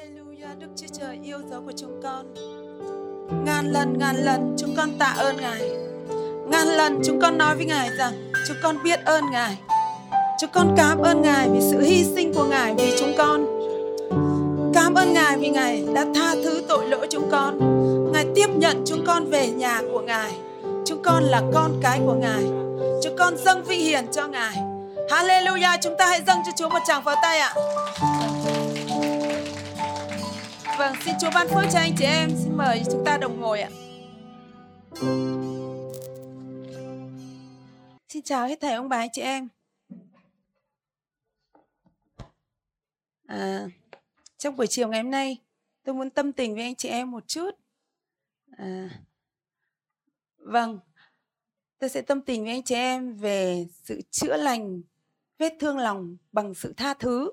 Hallelujah, Đức Chúa Trời yêu dấu của chúng con. Ngàn lần, ngàn lần chúng con tạ ơn Ngài. Ngàn lần chúng con nói với Ngài rằng chúng con biết ơn Ngài. Chúng con cảm ơn Ngài vì sự hy sinh của Ngài vì chúng con. Cảm ơn Ngài vì Ngài đã tha thứ tội lỗi chúng con. Ngài tiếp nhận chúng con về nhà của Ngài. Chúng con là con cái của Ngài. Chúng con dâng vinh hiển cho Ngài. Hallelujah, chúng ta hãy dâng cho Chúa một tràng pháo tay ạ. Vâng, xin Chúa ban phước cho anh chị em. Xin mời chúng ta đồng ngồi ạ. Xin chào hết thầy ông bà anh chị em. À, trong buổi chiều ngày hôm nay, tôi muốn tâm tình với anh chị em một chút. À, vâng, tôi sẽ tâm tình với anh chị em về sự chữa lành vết thương lòng bằng sự tha thứ.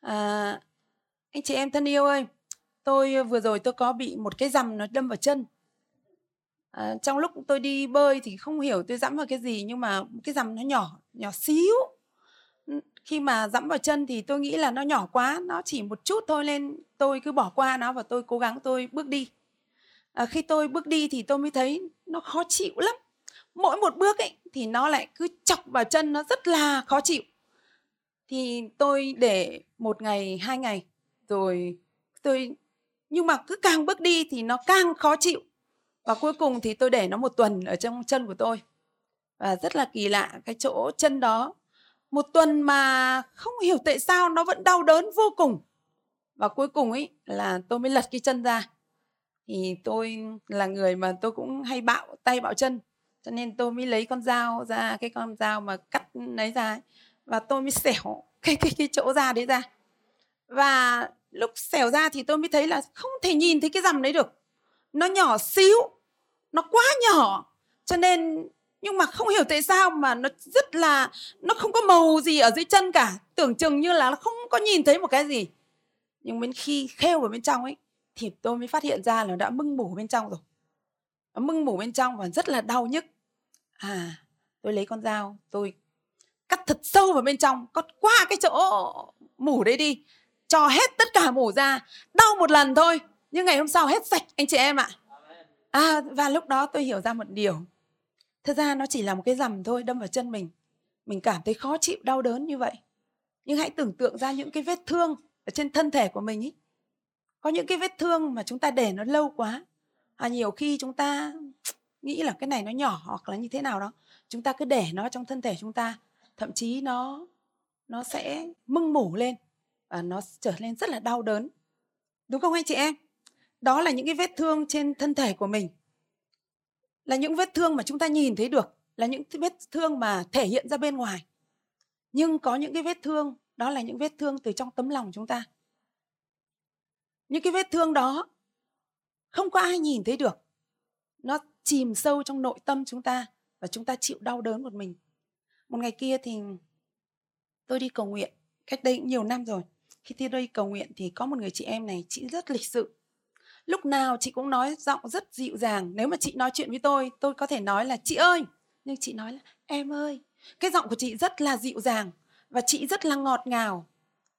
À, anh chị em thân yêu ơi, tôi ờ, vừa rồi tôi có bị một cái rằm nó đâm vào chân. À, trong lúc tôi đi bơi thì không hiểu tôi dẫm vào cái gì nhưng mà cái rằm nó nhỏ nhỏ xíu. Khi mà dẫm vào chân thì tôi nghĩ là nó nhỏ quá nó chỉ một chút thôi nên tôi cứ bỏ qua nó và tôi cố gắng tôi bước đi. À, khi tôi bước đi thì tôi mới thấy nó khó chịu lắm. Mỗi một bước ấy thì nó lại cứ chọc vào chân nó rất là khó chịu. Thì tôi để một ngày hai ngày rồi tôi nhưng mà cứ càng bước đi thì nó càng khó chịu. Và cuối cùng thì tôi để nó một tuần ở trong chân của tôi. Và rất là kỳ lạ cái chỗ chân đó. Một tuần mà không hiểu tại sao nó vẫn đau đớn vô cùng. Và cuối cùng ấy là tôi mới lật cái chân ra. Thì tôi là người mà tôi cũng hay bạo, tay bạo chân. Cho nên tôi mới lấy con dao ra, cái con dao mà cắt lấy ra ấy. và tôi mới xẻo cái cái cái chỗ da đấy ra. Và lúc xẻo ra thì tôi mới thấy là không thể nhìn thấy cái rằm đấy được. Nó nhỏ xíu, nó quá nhỏ. Cho nên, nhưng mà không hiểu tại sao mà nó rất là, nó không có màu gì ở dưới chân cả. Tưởng chừng như là nó không có nhìn thấy một cái gì. Nhưng đến khi khêu vào bên trong ấy, thì tôi mới phát hiện ra là nó đã mưng mủ bên trong rồi. Nó mưng mủ bên trong và rất là đau nhức. À tôi lấy con dao, tôi cắt thật sâu vào bên trong, cắt qua cái chỗ mủ đấy đi cho hết tất cả mổ ra. Đau một lần thôi nhưng ngày hôm sau hết sạch anh chị em ạ. À và lúc đó tôi hiểu ra một điều. Thật ra nó chỉ là một cái rằm thôi đâm vào chân mình. Mình cảm thấy khó chịu đau đớn như vậy. Nhưng hãy tưởng tượng ra những cái vết thương ở trên thân thể của mình ý. Có những cái vết thương mà chúng ta để nó lâu quá. À, nhiều khi chúng ta nghĩ là cái này nó nhỏ hoặc là như thế nào đó. Chúng ta cứ để nó trong thân thể chúng ta. Thậm chí nó nó sẽ mưng mủ lên à, nó trở nên rất là đau đớn. Đúng không anh chị em? Đó là những cái vết thương trên thân thể của mình. Là những vết thương mà chúng ta nhìn thấy được là những vết thương mà thể hiện ra bên ngoài. Nhưng có những cái vết thương đó là những vết thương từ trong tấm lòng chúng ta. Những cái vết thương đó không có ai nhìn thấy được. Nó chìm sâu trong nội tâm chúng ta và chúng ta chịu đau đớn một mình. Một ngày kia thì tôi đi cầu nguyện cách đây nhiều năm rồi khi thi đây cầu nguyện thì có một người chị em này, chị rất lịch sự. Lúc nào chị cũng nói giọng rất dịu dàng. Nếu mà chị nói chuyện với tôi tôi có thể nói là, chị ơi! Nhưng chị nói là, em ơi! Cái giọng của chị rất là dịu dàng và chị rất là ngọt ngào.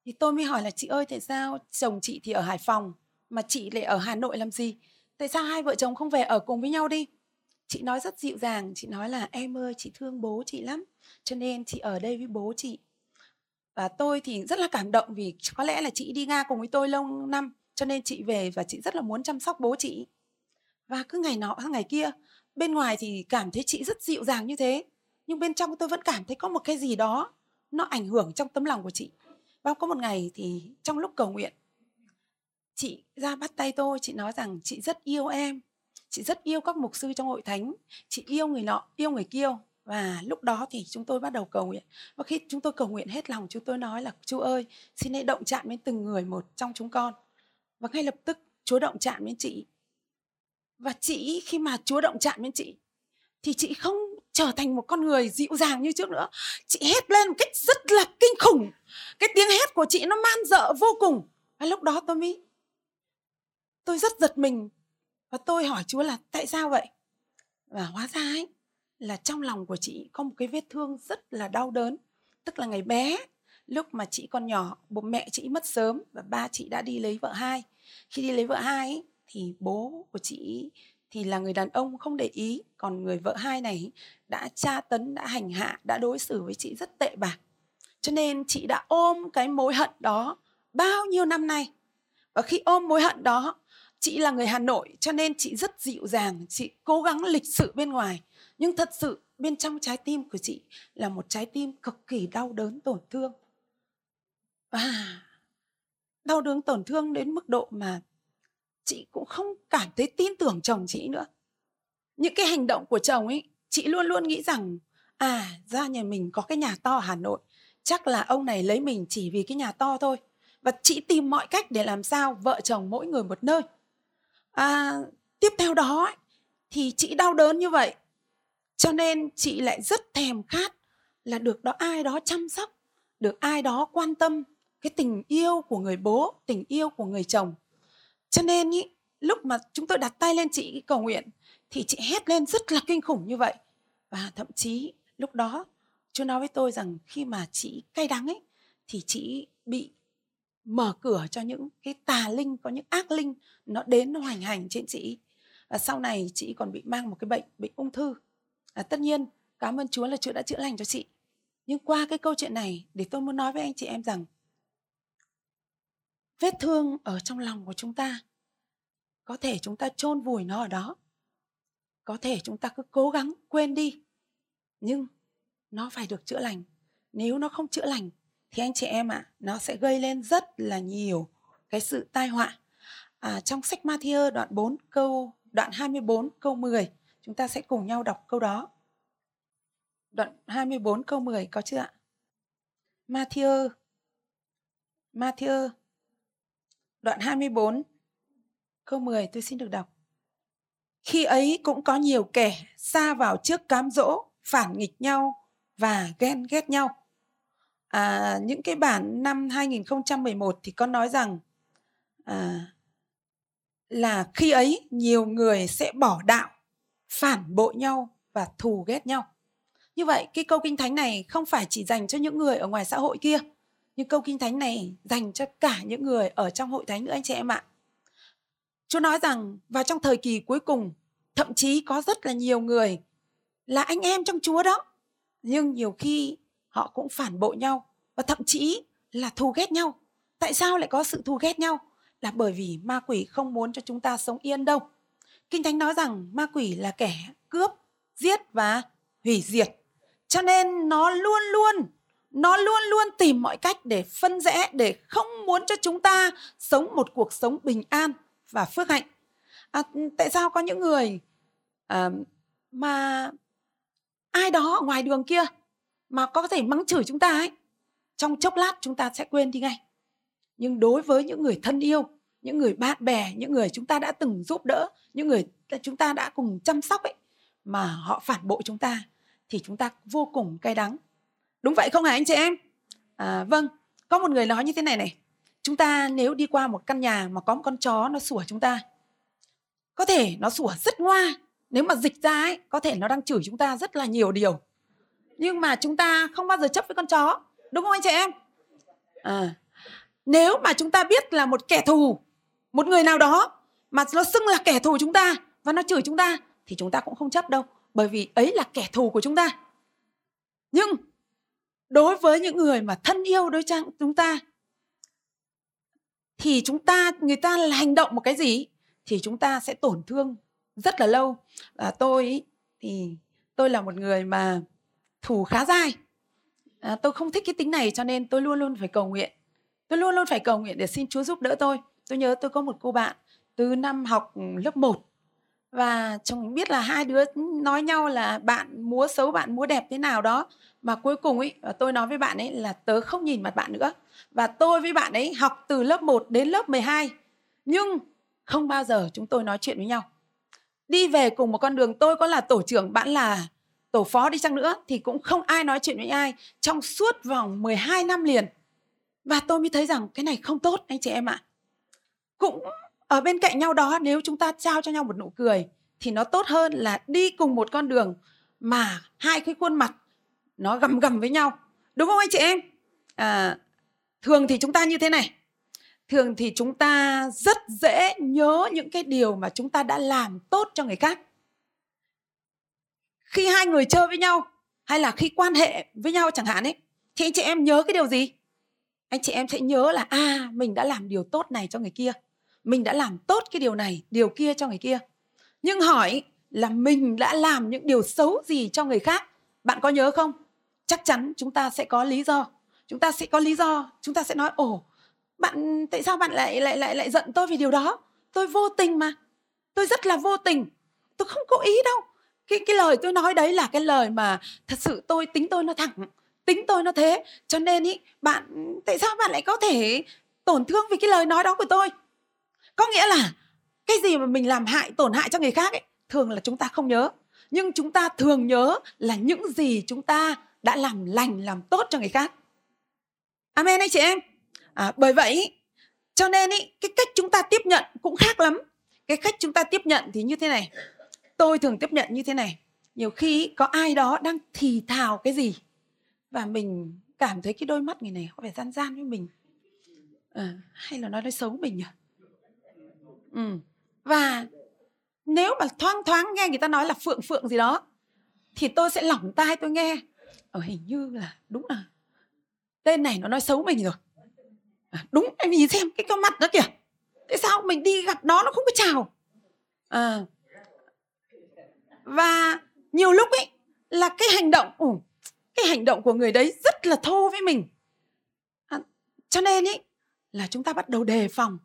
Thì tôi mới hỏi là, chị ơi, tại sao chồng chị thì ở hải phòng mà chị lại ở hà nội làm gì? Tại sao hai vợ chồng không về ở cùng với nhau đi? Chị nói rất dịu dàng, chị nói là, em ơi, chị thương bố chị lắm, cho nên chị ở đây với bố chị và tôi thì rất là cảm động vì có lẽ là chị đi nga cùng với tôi lâu năm, cho nên chị về và chị rất là muốn chăm sóc bố chị. Và cứ ngày nọ, ngày kia, bên ngoài thì cảm thấy chị rất dịu dàng như thế, nhưng bên trong tôi vẫn cảm thấy có một cái gì đó, nó ảnh hưởng trong tấm lòng của chị. Và có một ngày thì trong lúc cầu nguyện, chị ra bắt tay tôi, chị nói rằng, chị rất yêu em, chị rất yêu các mục sư trong hội thánh, chị yêu người nọ, yêu người kia và lúc đó thì chúng tôi bắt đầu cầu nguyện. Và khi chúng tôi cầu nguyện hết lòng, chúng tôi nói là, chúa ơi, xin hãy động chạm đến từng người một trong chúng con. Và ngay lập tức chúa động chạm đến chị. Và chị, khi mà chúa động chạm đến chị, thì chị không trở thành một con người dịu dàng như trước nữa. Chị hét lên một cách rất là kinh khủng. Cái tiếng hét của chị nó man dợ vô cùng. Và lúc đó tôi mới, tôi rất giật mình. Và tôi hỏi chúa là, tại sao vậy? Và hóa ra ấy là trong lòng của chị có một cái vết thương rất là đau đớn. Tức là ngày bé lúc mà chị còn nhỏ bố mẹ chị mất sớm và ba chị đã đi lấy vợ hai. Khi đi lấy vợ hai ấy, thì bố của chị thì là người đàn ông không để ý. Còn người vợ hai này đã tra tấn đã hành hạ đã đối xử với chị rất tệ bạc. Cho nên chị đã ôm cái mối hận đó bao nhiêu năm nay. Và khi ôm mối hận đó chị là người hà nội cho nên chị rất dịu dàng chị cố gắng lịch sự bên ngoài nhưng thật sự bên trong trái tim của chị là một trái tim cực kỳ đau đớn tổn thương. Và đau đớn tổn thương đến mức độ mà chị cũng không cảm thấy tin tưởng chồng chị nữa. Những cái hành động của chồng ấy chị luôn luôn nghĩ rằng à ra nhà mình có cái nhà to ở hà nội chắc là ông này lấy mình chỉ vì cái nhà to thôi. Và chị tìm mọi cách để làm sao vợ chồng mỗi người một nơi. À, tiếp theo đó thì chị đau đớn như vậy cho nên chị lại rất thèm khát là được đó ai đó chăm sóc được ai đó quan tâm cái tình yêu của người bố tình yêu của người chồng. Cho nên ý, lúc mà chúng tôi đặt tay lên chị cầu nguyện thì chị hét lên rất là kinh khủng như vậy. Và thậm chí lúc đó Chúa nói với tôi rằng khi mà chị cay đắng ấy thì chị bị mở cửa cho những cái tà linh có những ác linh nó đến nó hoành hành trên chị. Và sau này chị còn bị mang một cái bệnh bệnh ung thư à, tất nhiên cảm ơn Chúa là Chúa đã chữa lành cho chị. Nhưng qua cái câu chuyện này để tôi muốn nói với anh chị em rằng vết thương ở trong lòng của chúng ta có thể chúng ta chôn vùi nó ở đó. Có thể chúng ta cứ cố gắng quên đi. Nhưng nó phải được chữa lành. Nếu nó không chữa lành thì anh chị em ạ à, nó sẽ gây lên rất là nhiều cái sự tai họa. À, trong sách Matthew đoạn 4 câu đoạn 24 câu 10 chúng ta sẽ cùng nhau đọc câu đó. Đoạn 24 câu 10 có chưa ạ? Matthew Matthew. Đoạn 24 câu 10 tôi xin được đọc. Khi ấy cũng có nhiều kẻ xa vào trước cám dỗ phản nghịch nhau và ghen ghét nhau. À, những cái bản năm 2011 thì có nói rằng à, là khi ấy nhiều người sẽ bỏ đạo phản bội nhau và thù ghét nhau. Như vậy, cái câu kinh thánh này không phải chỉ dành cho những người ở ngoài xã hội kia, nhưng câu kinh thánh này dành cho cả những người ở trong hội thánh nữa, anh chị em ạ. Chúa nói rằng vào trong thời kỳ cuối cùng, thậm chí có rất là nhiều người là anh em trong Chúa đó, nhưng nhiều khi họ cũng phản bội nhau và thậm chí là thù ghét nhau. Tại sao lại có sự thù ghét nhau? Là bởi vì ma quỷ không muốn cho chúng ta sống yên đâu kinh thánh nói rằng ma quỷ là kẻ cướp giết và hủy diệt. Cho nên nó luôn luôn nó luôn luôn tìm mọi cách để phân rẽ để không muốn cho chúng ta sống một cuộc sống bình an và phước hạnh. À, tại sao có những người à, mà ai đó ngoài đường kia mà có thể mắng chửi chúng ta ấy trong chốc lát chúng ta sẽ quên đi ngay. Nhưng đối với những người thân yêu những người bạn bè những người chúng ta đã từng giúp đỡ những người chúng ta đã cùng chăm sóc ấy mà họ phản bội chúng ta thì chúng ta vô cùng cay đắng. Đúng vậy không hả anh chị em? À, vâng có một người nói như thế này này. Chúng ta nếu đi qua một căn nhà mà có một con chó nó sủa chúng ta có thể nó sủa rất ngoa. Nếu mà dịch ra ấy có thể nó đang chửi chúng ta rất là nhiều điều. Nhưng mà chúng ta không bao giờ chấp với con chó đúng không anh chị em? À, nếu mà chúng ta biết là một kẻ thù một người nào đó mà nó xưng là kẻ thù chúng ta và nó chửi chúng ta thì chúng ta cũng không chấp đâu bởi vì ấy là kẻ thù của chúng ta. Nhưng đối với những người mà thân yêu đối trang chúng ta thì chúng ta người ta là hành động một cái gì thì chúng ta sẽ tổn thương rất là lâu. À, tôi thì tôi là một người mà thủ khá dai. À, tôi không thích cái tính này cho nên tôi luôn luôn phải cầu nguyện. Tôi luôn luôn phải cầu nguyện để xin Chúa giúp đỡ tôi tôi nhớ tôi có một cô bạn từ năm học ừ, lớp 1 và chồng biết là hai đứa nói nhau là bạn múa xấu, bạn múa đẹp thế nào đó. Mà cuối cùng ấy ờ, tôi nói với bạn ấy là tớ không nhìn mặt bạn nữa. Và tôi với bạn ấy học từ lớp 1 đến lớp 12 nhưng không bao giờ chúng tôi nói chuyện với nhau. Đi về cùng một con đường, tôi có là tổ trưởng, bạn là tổ phó đi chăng nữa, thì cũng không ai nói chuyện với ai trong suốt vòng 12 năm liền. Và tôi mới thấy rằng cái này không tốt, anh chị em ạ cũng ở bên cạnh nhau đó nếu chúng ta trao cho nhau một nụ cười thì nó tốt hơn là đi cùng một con đường mà hai cái khuôn mặt nó gầm gầm với nhau. Đúng không anh chị em? À, thường thì chúng ta như thế này. Thường thì chúng ta rất dễ nhớ những cái điều mà chúng ta đã làm tốt cho người khác. Khi hai người chơi với nhau hay là khi quan hệ với nhau chẳng hạn ấy thì anh chị em nhớ cái điều gì? Anh chị em sẽ nhớ là à mình đã làm điều tốt này cho người kia mình đã làm tốt cái điều này, điều kia cho người kia. Nhưng hỏi là mình đã làm những điều xấu gì cho người khác? Bạn có nhớ không? Chắc chắn chúng ta sẽ có lý do. Chúng ta sẽ có lý do, chúng ta sẽ nói, ồ, bạn, tại sao bạn lại lại lại lại giận tôi vì điều đó? Tôi vô tình mà. Tôi rất là vô tình. Tôi không cố ý đâu. Cái cái lời tôi nói đấy là cái lời mà thật sự tôi, tính tôi nó thẳng, tính tôi nó thế. Cho nên ý, bạn, tại sao bạn lại có thể tổn thương vì cái lời nói đó của tôi? Có nghĩa là cái gì mà mình làm hại tổn hại cho người khác ấy thường là chúng ta không nhớ. Nhưng chúng ta thường nhớ là những gì chúng ta đã làm lành làm tốt cho người khác. Amen anh chị em. À, bởi vậy cho nên ý, cái cách chúng ta tiếp nhận cũng khác lắm. Cái cách chúng ta tiếp nhận thì như thế này. Tôi thường tiếp nhận như thế này. Nhiều khi có ai đó đang thì thào cái gì và mình cảm thấy cái đôi mắt người này có vẻ gian gian với mình. À, hay là nó nói xấu mình nhỉ? Ừ. và nếu mà thoáng thoáng nghe người ta nói là phượng phượng gì đó thì tôi sẽ lỏng tai tôi nghe. Ở hình như là đúng là tên này nó nói xấu mình rồi. À, đúng em nhìn xem cái con mặt đó kìa. Tại sao mình đi gặp nó nó không có chào? À, và nhiều lúc ấy là cái hành động ủ, cái hành động của người đấy rất là thô với mình. À, cho nên ấy là chúng ta bắt đầu đề phòng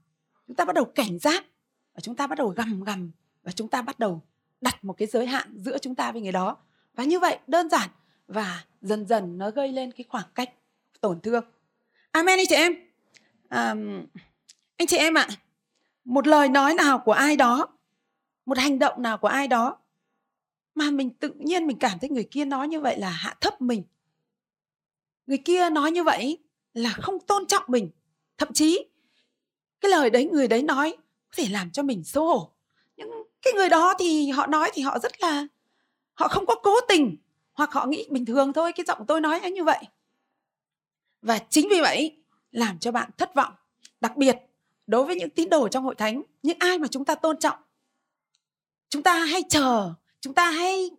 chúng ta bắt đầu cảnh giác và chúng ta bắt đầu gầm gầm và chúng ta bắt đầu đặt một cái giới hạn giữa chúng ta với người đó. Và như vậy đơn giản và dần dần nó gây lên cái khoảng cách tổn thương. Amen anh chị em. À, anh chị em ạ một lời nói nào của ai đó một hành động nào của ai đó mà mình tự nhiên mình cảm thấy người kia nói như vậy là hạ thấp mình. Người kia nói như vậy là không tôn trọng mình. Thậm chí cái lời đấy người đấy nói có thể làm cho mình xấu hổ. Nhưng cái người đó thì họ nói thì họ rất là, họ không có cố tình, hoặc họ nghĩ bình thường thôi, cái giọng tôi nói như vậy. Và chính vì vậy làm cho bạn thất vọng. Đặc biệt, đối với những tín đồ trong hội thánh, những ai mà chúng ta tôn trọng, chúng ta hay chờ, chúng ta hay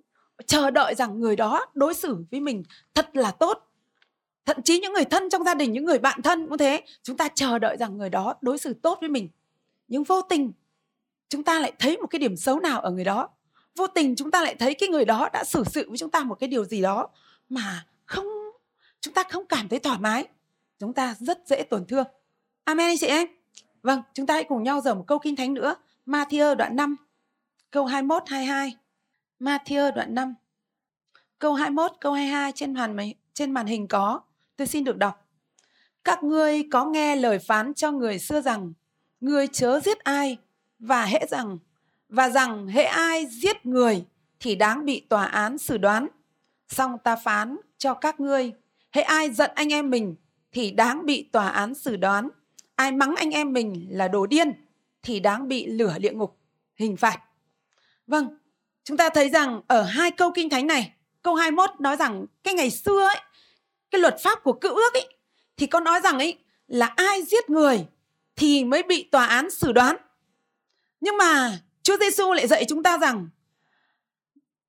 chờ đợi rằng người đó đối xử với mình thật là tốt. Thậm chí những người thân trong gia đình, những người bạn thân cũng thế, chúng ta chờ đợi rằng người đó đối xử tốt với mình nhưng vô tình, chúng ta lại thấy một cái điểm xấu nào ở người đó. Vô tình chúng ta lại thấy cái người đó đã xử sự với chúng ta một cái điều gì đó mà không, chúng ta không cảm thấy thoải mái. Chúng ta rất dễ tổn thương. Amen anh chị em. Vâng chúng ta hãy cùng nhau dở một câu kinh thánh nữa. Matthew đoạn 5 câu 21 22 Matthew đoạn 5 câu 21 câu 22 trên màn trên màn hình có. Tôi xin được đọc. Các ngươi có nghe lời phán cho người xưa rằng ngươi chớ giết ai và hễ rằng và rằng hễ ai giết người thì đáng bị tòa án xử đoán. Xong ta phán cho các ngươi, hễ ai giận anh em mình thì đáng bị tòa án xử đoán. Ai mắng anh em mình là đồ điên thì đáng bị lửa địa ngục, hình phạt. Vâng, chúng ta thấy rằng ở hai câu kinh thánh này, câu 21 nói rằng cái ngày xưa ấy, cái luật pháp của cựu ước ấy, thì có nói rằng ấy là ai giết người thì mới bị tòa án xử đoán. Nhưng mà Chúa Giêsu lại dạy chúng ta rằng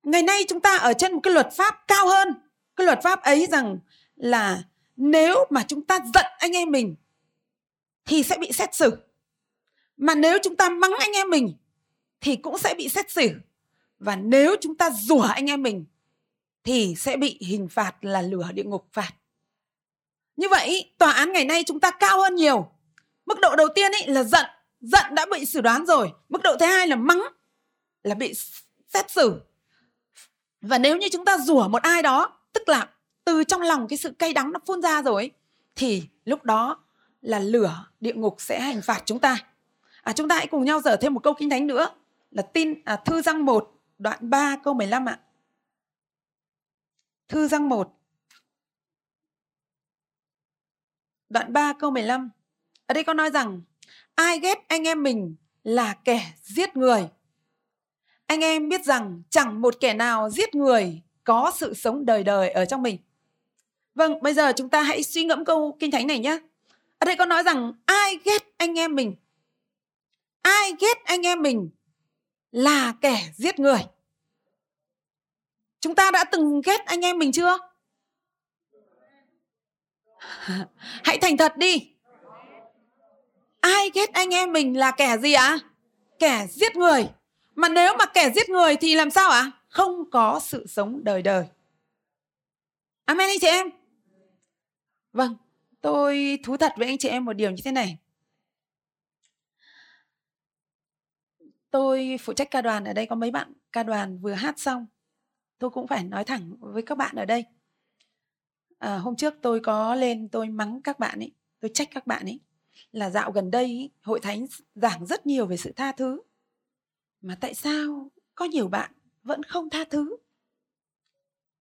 ngày nay chúng ta ở trên một cái luật pháp cao hơn. Cái luật pháp ấy rằng là nếu mà chúng ta giận anh em mình thì sẽ bị xét xử. Mà nếu chúng ta mắng anh em mình thì cũng sẽ bị xét xử. Và nếu chúng ta rủa anh em mình thì sẽ bị hình phạt là lửa địa ngục phạt. Như vậy, tòa án ngày nay chúng ta cao hơn nhiều. Mức độ đầu tiên ấy là giận. Giận đã bị xử đoán rồi. Mức độ thứ hai là mắng là bị xét xử. Và nếu như chúng ta rủa một ai đó tức là từ trong lòng cái sự cay đắng nó phun ra rồi thì lúc đó là lửa địa ngục sẽ hành phạt chúng ta. À, chúng ta hãy cùng nhau dở thêm một câu kinh thánh nữa là tin à, thư răng 1 đoạn 3 câu 15 ạ. Thư răng 1 đoạn 3 câu 15 ở đây có nói rằng, ai ghét anh em mình là kẻ giết người. Anh em biết rằng chẳng một kẻ nào giết người có sự sống đời đời ở trong mình. Vâng bây giờ chúng ta hãy suy ngẫm câu kinh thánh này nhé ở đây có nói rằng, ai ghét anh em mình? Ai ghét anh em mình là kẻ giết người? Chúng ta đã từng ghét anh em mình chưa? Hãy thành thật đi ai ghét anh em mình là kẻ gì ạ? À? kẻ giết người. Mà nếu mà kẻ giết người thì làm sao ạ? À? không có sự sống đời đời. Amen anh chị em. Vâng tôi thú thật với anh chị em một điều như thế này. Tôi phụ trách ca đoàn ở đây có mấy bạn ca đoàn vừa hát xong. Tôi cũng phải nói thẳng với các bạn ở đây. À, hôm trước tôi có lên tôi mắng các bạn ấy tôi trách các bạn ấy là dạo gần đây ý, hội thánh giảng rất nhiều về sự tha thứ. Mà tại sao có nhiều bạn vẫn không tha thứ?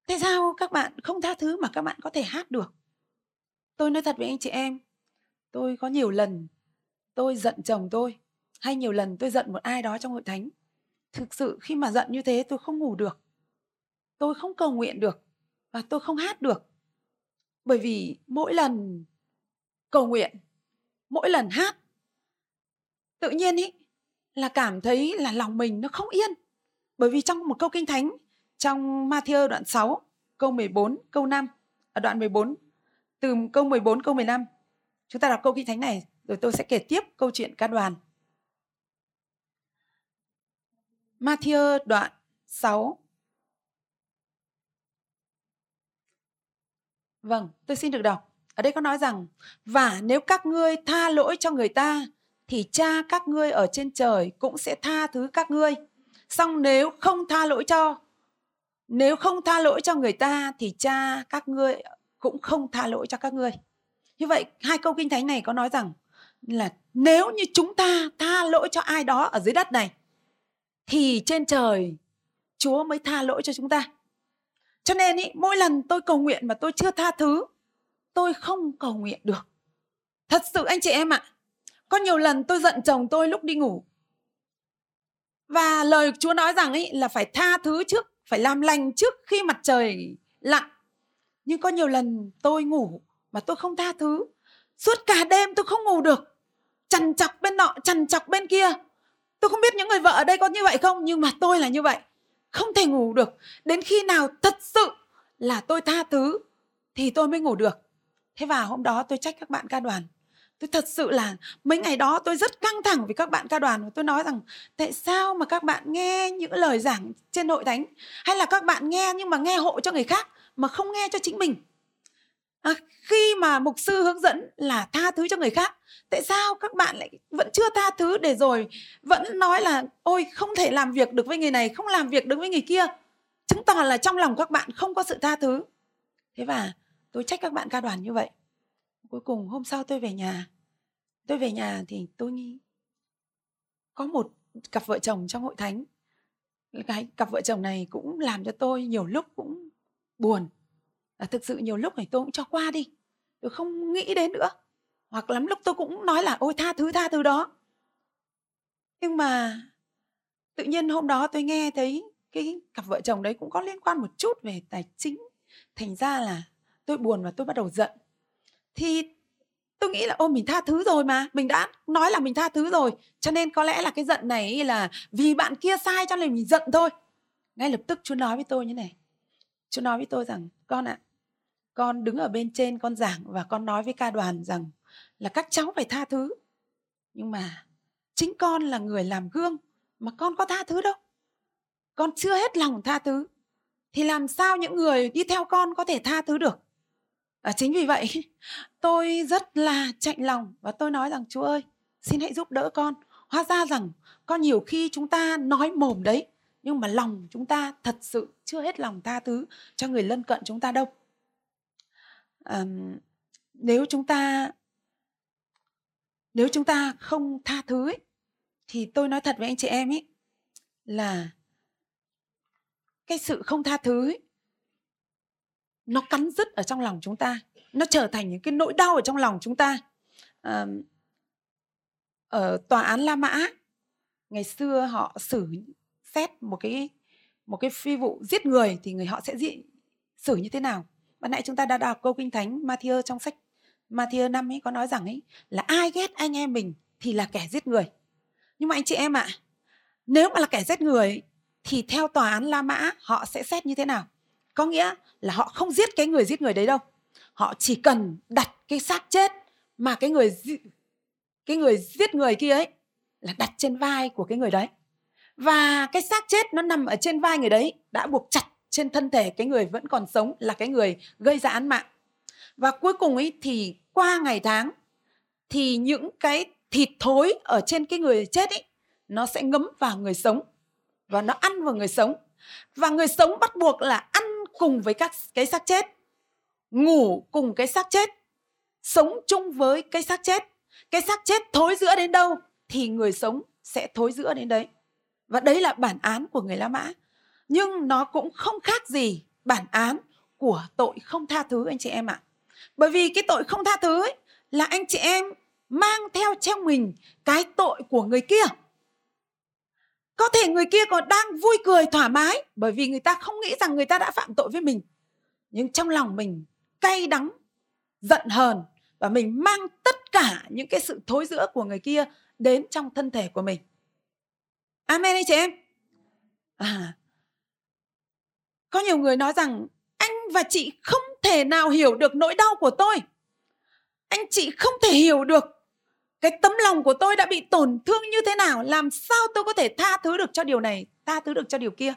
Tại sao các bạn không tha thứ mà các bạn có thể hát được? Tôi nói thật với anh chị em tôi có nhiều lần tôi giận chồng tôi hay nhiều lần tôi giận một ai đó trong hội thánh. Thực sự khi mà giận như thế tôi không ngủ được tôi không cầu nguyện được và tôi không hát được. Bởi vì mỗi lần cầu nguyện mỗi lần hát. Tự nhiên ý là cảm thấy là lòng mình nó không yên. Bởi vì trong một câu kinh thánh trong Matthew đoạn 6 câu 14 câu 5 ở à, đoạn 14 từ câu 14 câu 15 chúng ta đọc câu kinh thánh này rồi tôi sẽ kể tiếp câu chuyện ca đoàn. Matthew đoạn 6 Vâng, tôi xin được đọc. Ở đây có nói rằng và nếu các ngươi tha lỗi cho người ta thì cha các ngươi ở trên trời cũng sẽ tha thứ các ngươi. Xong nếu không tha lỗi cho nếu không tha lỗi cho người ta thì cha các ngươi cũng không tha lỗi cho các ngươi. Như vậy hai câu kinh thánh này có nói rằng là nếu như chúng ta tha lỗi cho ai đó ở dưới đất này thì trên trời Chúa mới tha lỗi cho chúng ta. Cho nên ý, mỗi lần tôi cầu nguyện mà tôi chưa tha thứ, tôi không cầu nguyện được. Thật sự anh chị em ạ, à, có nhiều lần tôi giận chồng tôi lúc đi ngủ. Và lời Chúa nói rằng ấy là phải tha thứ trước, phải làm lành trước khi mặt trời lặn. Nhưng có nhiều lần tôi ngủ mà tôi không tha thứ. Suốt cả đêm tôi không ngủ được. Chằn chọc bên nọ, chằn chọc bên kia. Tôi không biết những người vợ ở đây có như vậy không, nhưng mà tôi là như vậy không thể ngủ được đến khi nào thật sự là tôi tha thứ thì tôi mới ngủ được thế và hôm đó tôi trách các bạn ca đoàn. Tôi thật sự là mấy ngày đó tôi rất căng thẳng với các bạn ca đoàn và tôi nói rằng tại sao mà các bạn nghe những lời giảng trên hội thánh? Hay là các bạn nghe nhưng mà nghe hộ cho người khác mà không nghe cho chính mình? À, khi mà mục sư hướng dẫn là tha thứ cho người khác tại sao các bạn lại vẫn chưa tha thứ để rồi vẫn nói là ôi không thể làm việc được với người này không làm việc được với người kia. Chứng tỏ là trong lòng các bạn không có sự tha thứ. Thế và tôi trách các bạn ca đoàn như vậy. Cuối cùng hôm sau tôi về nhà. Tôi về nhà thì tôi nghĩ có một cặp vợ chồng trong hội thánh. Cái cặp vợ chồng này cũng làm cho tôi nhiều lúc cũng buồn. Là thực sự nhiều lúc này tôi cũng cho qua đi. Tôi không nghĩ đến nữa. Hoặc lắm lúc tôi cũng nói là, ôi, tha thứ tha thứ đó. Nhưng mà tự nhiên hôm đó tôi nghe thấy cái cặp vợ chồng đấy cũng có liên quan một chút về tài chính. Thành ra là tôi buồn và tôi bắt đầu giận. Thì tôi nghĩ là ôi mình tha thứ rồi mà mình đã nói là mình tha thứ rồi cho nên có lẽ là cái giận này là vì bạn kia sai cho nên mình giận thôi. Ngay lập tức chú nói với tôi như này. Chú nói với tôi rằng con ạ à, con đứng ở bên trên con giảng và con nói với ca đoàn rằng là các cháu phải tha thứ. Nhưng mà chính con là người làm gương mà con có tha thứ đâu. Con chưa hết lòng tha thứ. Thì làm sao những người đi theo con có thể tha thứ được? À, chính vì vậy tôi rất là chạnh lòng và tôi nói rằng chúa ơi xin hãy giúp đỡ con. Hóa ra rằng có nhiều khi chúng ta nói mồm đấy nhưng mà lòng chúng ta thật sự chưa hết lòng tha thứ cho người lân cận chúng ta đâu. À, nếu chúng ta nếu chúng ta không tha thứ ấy, thì tôi nói thật với anh chị em ấy là cái sự không tha thứ ấy, nó cắn rứt ở trong lòng chúng ta nó trở thành những cái nỗi đau ở trong lòng chúng ta à, ở tòa án La Mã ngày xưa họ xử xét một cái một cái phi vụ giết người thì người họ sẽ dị, xử như thế nào Ban nãy chúng ta đã đọc câu kinh thánh Matthew trong sách Matthew năm ấy có nói rằng ấy là ai ghét anh em mình thì là kẻ giết người. Nhưng mà anh chị em ạ, à, nếu mà là kẻ giết người thì theo tòa án La Mã họ sẽ xét như thế nào? Có nghĩa là họ không giết cái người giết người đấy đâu. Họ chỉ cần đặt cái xác chết mà cái người cái người giết người kia ấy là đặt trên vai của cái người đấy. Và cái xác chết nó nằm ở trên vai người đấy, đã buộc chặt trên thân thể cái người vẫn còn sống là cái người gây ra án mạng. Và cuối cùng ấy thì qua ngày tháng thì những cái thịt thối ở trên cái người chết ấy, nó sẽ ngấm vào người sống và nó ăn vào người sống và người sống bắt buộc là ăn cùng với các cái xác chết ngủ cùng cái xác chết sống chung với cái xác chết. Cái xác chết thối giữa đến đâu thì người sống sẽ thối giữa đến đấy. Và đấy là bản án của người La Mã. Nhưng nó cũng không khác gì bản án của tội không tha thứ anh chị em ạ. Bởi vì cái tội không tha thứ ấy, là anh chị em mang theo trong mình cái tội của người kia có thể người kia còn đang vui cười, thoải mái, bởi vì người ta không nghĩ rằng người ta đã phạm tội với mình. Nhưng trong lòng mình cay đắng, giận hờn và mình mang tất cả những cái sự thối rữa của người kia đến trong thân thể của mình. Amen anh chị em. À có nhiều người nói rằng anh và chị không thể nào hiểu được nỗi đau của tôi. Anh chị không thể hiểu được cái tấm lòng của tôi đã bị tổn thương như thế nào? Làm sao tôi có thể tha thứ được cho điều này, tha thứ được cho điều kia?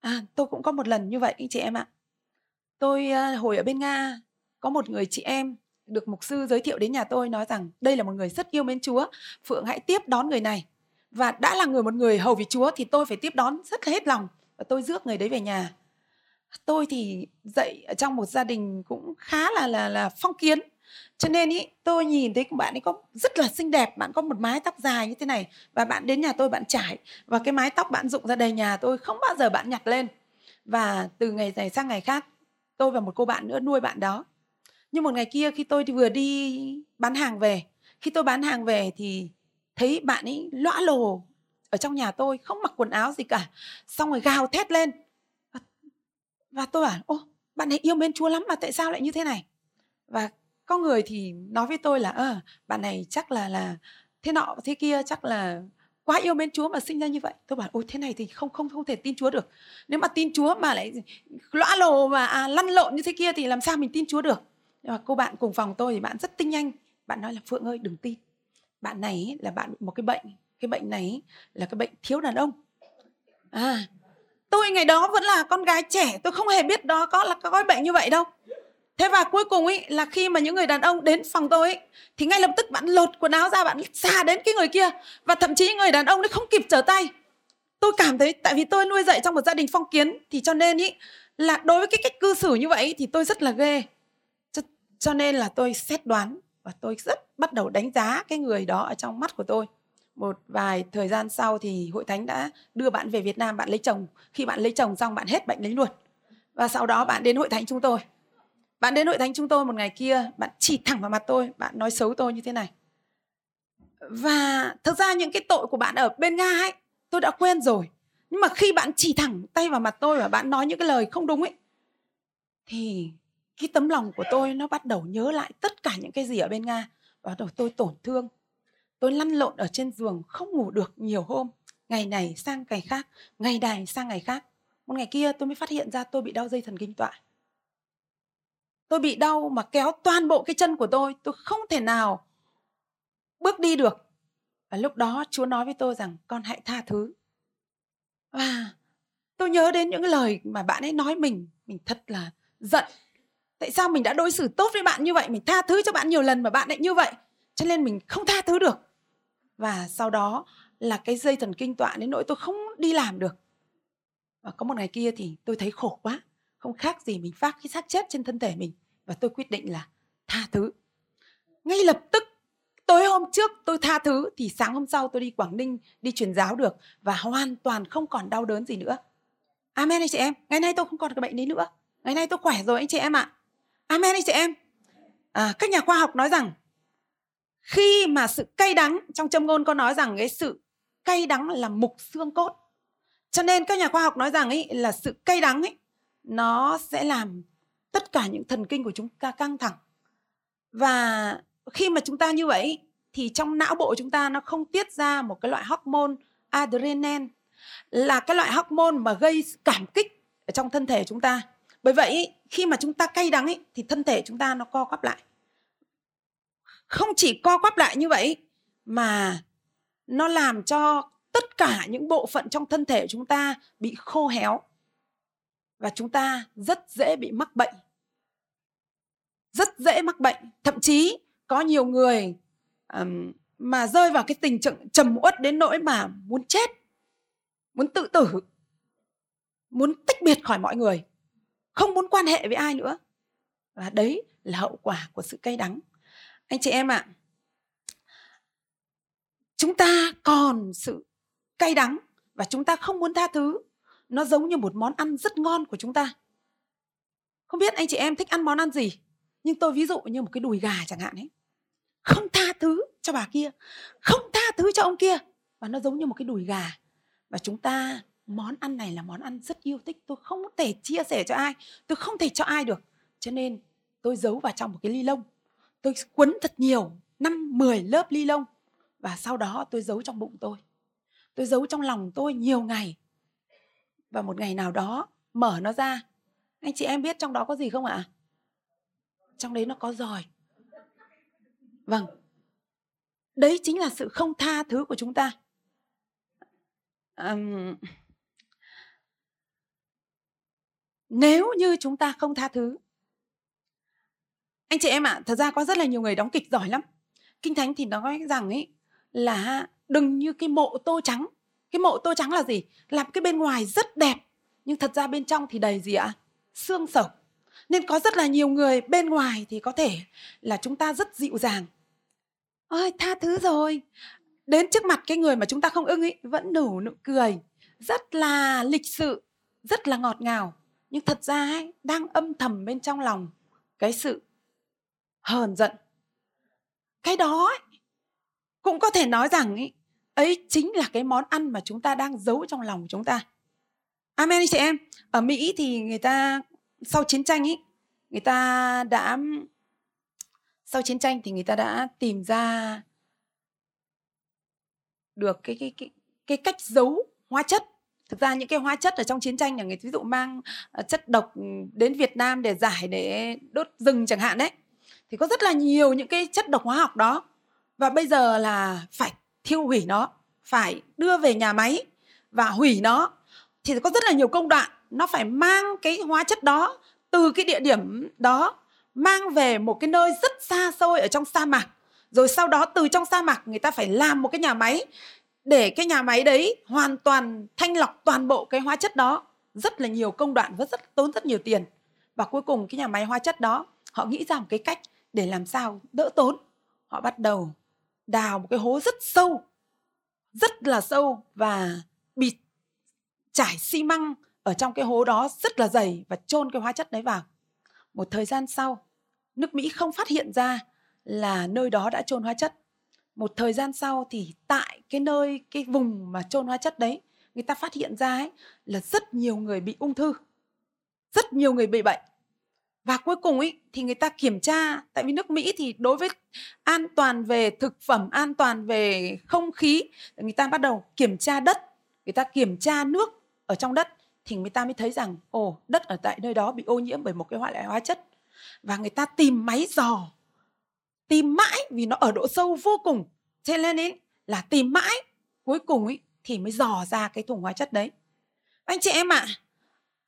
À tôi cũng có một lần như vậy anh chị em ạ. Tôi ờ, hồi ở bên nga, có một người chị em được mục sư giới thiệu đến nhà tôi nói rằng đây là một người rất yêu mến chúa, phượng hãy tiếp đón người này. Và đã là người một người hầu vì chúa thì tôi phải tiếp đón rất là hết lòng và tôi rước người đấy về nhà. Tôi thì dạy ở trong một gia đình cũng khá là là là phong kiến cho nên ý tôi nhìn thấy bạn ấy có rất là xinh đẹp bạn có một mái tóc dài như thế này và bạn đến nhà tôi bạn trải và cái mái tóc bạn rụng ra đầy nhà tôi không bao giờ bạn nhặt lên. Và từ ngày này sang ngày khác tôi và một cô bạn nữa nuôi bạn đó. Nhưng một ngày kia khi tôi vừa đi bán hàng về khi tôi bán hàng về thì thấy bạn ấy lõa lồ ở trong nhà tôi không mặc quần áo gì cả xong rồi gào thét lên. Và, và tôi bảo ô bạn ấy yêu mến chúa lắm mà tại sao lại như thế này? Và có người thì nói với tôi là ờ bạn này chắc là là thế nọ thế kia chắc là quá yêu mến Chúa mà sinh ra như vậy. Tôi bảo ôi thế này thì không không không thể tin Chúa được. Nếu mà tin Chúa mà lại lõa lồ mà à, lăn lộn như thế kia thì làm sao mình tin Chúa được? Nhưng mà cô bạn cùng phòng tôi thì bạn rất tinh nhanh. Bạn nói là Phượng ơi đừng tin. Bạn này là bạn bị một cái bệnh. Cái bệnh này là cái bệnh thiếu đàn ông. À, tôi ngày đó vẫn là con gái trẻ. Tôi không hề biết đó có là có cái bệnh như vậy đâu. Thế và cuối cùng ấy là khi mà những người đàn ông đến phòng tôi ấy, thì ngay lập tức bạn lột quần áo ra bạn xa đến cái người kia và thậm chí người đàn ông ấy không kịp trở tay. Tôi cảm thấy tại vì tôi nuôi dạy trong một gia đình phong kiến thì cho nên ý là đối với cái cách cư xử như vậy thì tôi rất là ghê. Cho, cho nên là tôi xét đoán và tôi rất bắt đầu đánh giá cái người đó ở trong mắt của tôi. Một vài thời gian sau thì hội thánh đã đưa bạn về Việt Nam bạn lấy chồng. Khi bạn lấy chồng xong bạn hết bệnh lấy luôn. Và sau đó bạn đến hội thánh chúng tôi bạn đến hội thánh chúng tôi một ngày kia, bạn chỉ thẳng vào mặt tôi, bạn nói xấu tôi như thế này. Và thực ra những cái tội của bạn ở bên Nga ấy, tôi đã quên rồi. Nhưng mà khi bạn chỉ thẳng tay vào mặt tôi và bạn nói những cái lời không đúng ấy, thì cái tấm lòng của tôi nó bắt đầu nhớ lại tất cả những cái gì ở bên Nga. Và đầu tôi tổn thương. Tôi lăn lộn ở trên giường không ngủ được nhiều hôm. Ngày này sang ngày khác, ngày này sang ngày khác. Một ngày kia tôi mới phát hiện ra tôi bị đau dây thần kinh tọa tôi bị đau mà kéo toàn bộ cái chân của tôi tôi không thể nào bước đi được. Và lúc đó chúa nói với tôi rằng, con hãy tha thứ. Và tôi nhớ đến những lời mà bạn ấy nói mình mình thật là giận. Tại sao mình đã đối xử tốt với bạn như vậy, mình tha thứ cho bạn nhiều lần mà bạn lại như vậy? Cho nên mình không tha thứ được. Và sau đó là cái dây thần kinh tọa đến nỗi tôi không đi làm được. Và có một ngày kia thì tôi thấy khổ quá không khác gì mình phát cái xác chết trên thân thể mình. Và tôi quyết định là tha thứ. Ngay lập tức tối hôm trước tôi tha thứ thì sáng hôm sau tôi đi quảng ninh đi truyền giáo được và hoàn toàn không còn đau đớn gì nữa. Amen anh chị em ngày nay tôi không còn cái bệnh đấy nữa. Ngày nay tôi khỏe rồi anh chị em ạ. Amen anh chị em. À, các nhà khoa học nói rằng khi mà sự cay đắng trong châm ngôn có nói rằng cái sự cay đắng là mục xương cốt. Cho nên các nhà khoa học nói rằng ấy là sự cay đắng ấy nó sẽ làm tất cả những thần kinh của chúng ta căng thẳng. Và khi mà chúng ta như vậy thì trong não bộ chúng ta nó không tiết ra một cái loại hormone adrenaline là cái loại hormone mà gây cảm kích ở trong thân thể chúng ta. Bởi vậy khi mà chúng ta cay đắng ấy, thì thân thể chúng ta nó co quắp lại. Không chỉ co quắp lại như vậy mà nó làm cho tất cả những bộ phận trong thân thể chúng ta bị khô héo và chúng ta rất dễ bị mắc bệnh. Rất dễ mắc bệnh. Thậm chí có nhiều người um, mà rơi vào cái tình trạng trầm uất đến nỗi mà muốn chết muốn tự tử muốn tách biệt khỏi mọi người không muốn quan hệ với ai nữa. Và đấy là hậu quả của sự cay đắng. Anh chị em ạ à, chúng ta còn sự cay đắng và chúng ta không muốn tha thứ nó giống như một món ăn rất ngon của chúng ta. Không biết anh chị em thích ăn món ăn gì? Nhưng tôi ví dụ như một cái đùi gà chẳng hạn ấy. Không tha thứ cho bà kia. Không tha thứ cho ông kia. Và nó giống như một cái đùi gà. Và chúng ta, món ăn này là món ăn rất yêu thích. Tôi không thể chia sẻ cho ai. Tôi không thể cho ai được. Cho nên tôi giấu vào trong một cái ly lông. Tôi quấn thật nhiều, năm 10 lớp ly lông. Và sau đó tôi giấu trong bụng tôi. Tôi giấu trong lòng tôi nhiều ngày và một ngày nào đó mở nó ra. Anh chị em biết trong đó có gì không ạ? Trong đấy nó có giỏi. Vâng. Đấy chính là sự không tha thứ của chúng ta. Um, nếu như chúng ta không tha thứ. Anh chị em ạ à, thật ra có rất là nhiều người đóng kịch giỏi lắm. Kinh thánh thì nói rằng ấy là đừng như cái mộ tô trắng cái mộ tô trắng là gì? Làm cái bên ngoài rất đẹp nhưng thật ra bên trong thì đầy gì ạ? Xương sầu nên có rất là nhiều người bên ngoài thì có thể là chúng ta rất dịu dàng. Ơi tha thứ rồi. Đến trước mặt cái người mà chúng ta không ưng ý vẫn nở nụ cười. Rất là lịch sự rất là ngọt ngào. Nhưng thật ra ấy, đang âm thầm bên trong lòng cái sự hờn giận. Cái đó ấy, cũng có thể nói rằng ấy, ấy chính là cái món ăn mà chúng ta đang giấu trong lòng của chúng ta. Amen chị em. Ở mỹ thì người ta, sau chiến tranh ấy người ta đã, sau chiến tranh thì người ta đã tìm ra được cái cái cái cái cách giấu hóa chất. Thực ra những cái hóa chất ở trong chiến tranh là người, ví dụ mang ờ, chất độc đến Việt Nam để giải, để đốt rừng chẳng hạn đấy. Thì có rất là nhiều những cái chất độc hóa học đó. Và bây giờ là phải thiêu hủy nó, phải đưa về nhà máy và hủy nó. Thì có rất là nhiều công đoạn, nó phải mang cái hóa chất đó từ cái địa điểm đó, mang về một cái nơi rất xa xôi ở trong sa mạc. Rồi sau đó từ trong sa mạc người ta phải làm một cái nhà máy để cái nhà máy đấy hoàn toàn thanh lọc toàn bộ cái hóa chất đó. Rất là nhiều công đoạn và rất, tốn rất nhiều tiền. Và cuối cùng cái nhà máy hóa chất đó, họ nghĩ ra một cái cách để làm sao đỡ tốn. Họ bắt đầu đào một cái hố rất sâu, rất là sâu và bịt trải xi măng ở trong cái hố đó rất là dày và chôn cái hóa chất đấy vào. Một thời gian sau, nước mỹ không phát hiện ra là nơi đó đã chôn hóa chất. Một thời gian sau thì tại cái nơi, cái vùng mà chôn hóa chất đấy, người ta phát hiện ra ấy là rất nhiều người bị ung thư, rất nhiều người bị bệnh và cuối cùng ấy thì người ta kiểm tra tại vì nước Mỹ thì đối với an toàn về thực phẩm an toàn về không khí người ta bắt đầu kiểm tra đất người ta kiểm tra nước ở trong đất thì người ta mới thấy rằng ồ đất ở tại nơi đó bị ô nhiễm bởi một cái loại hóa chất. Và người ta tìm máy dò tìm mãi vì nó ở độ sâu vô cùng. Thế nên ấy là tìm mãi cuối cùng ấy thì mới dò ra cái thùng hóa chất đấy. Anh chị em ạ à,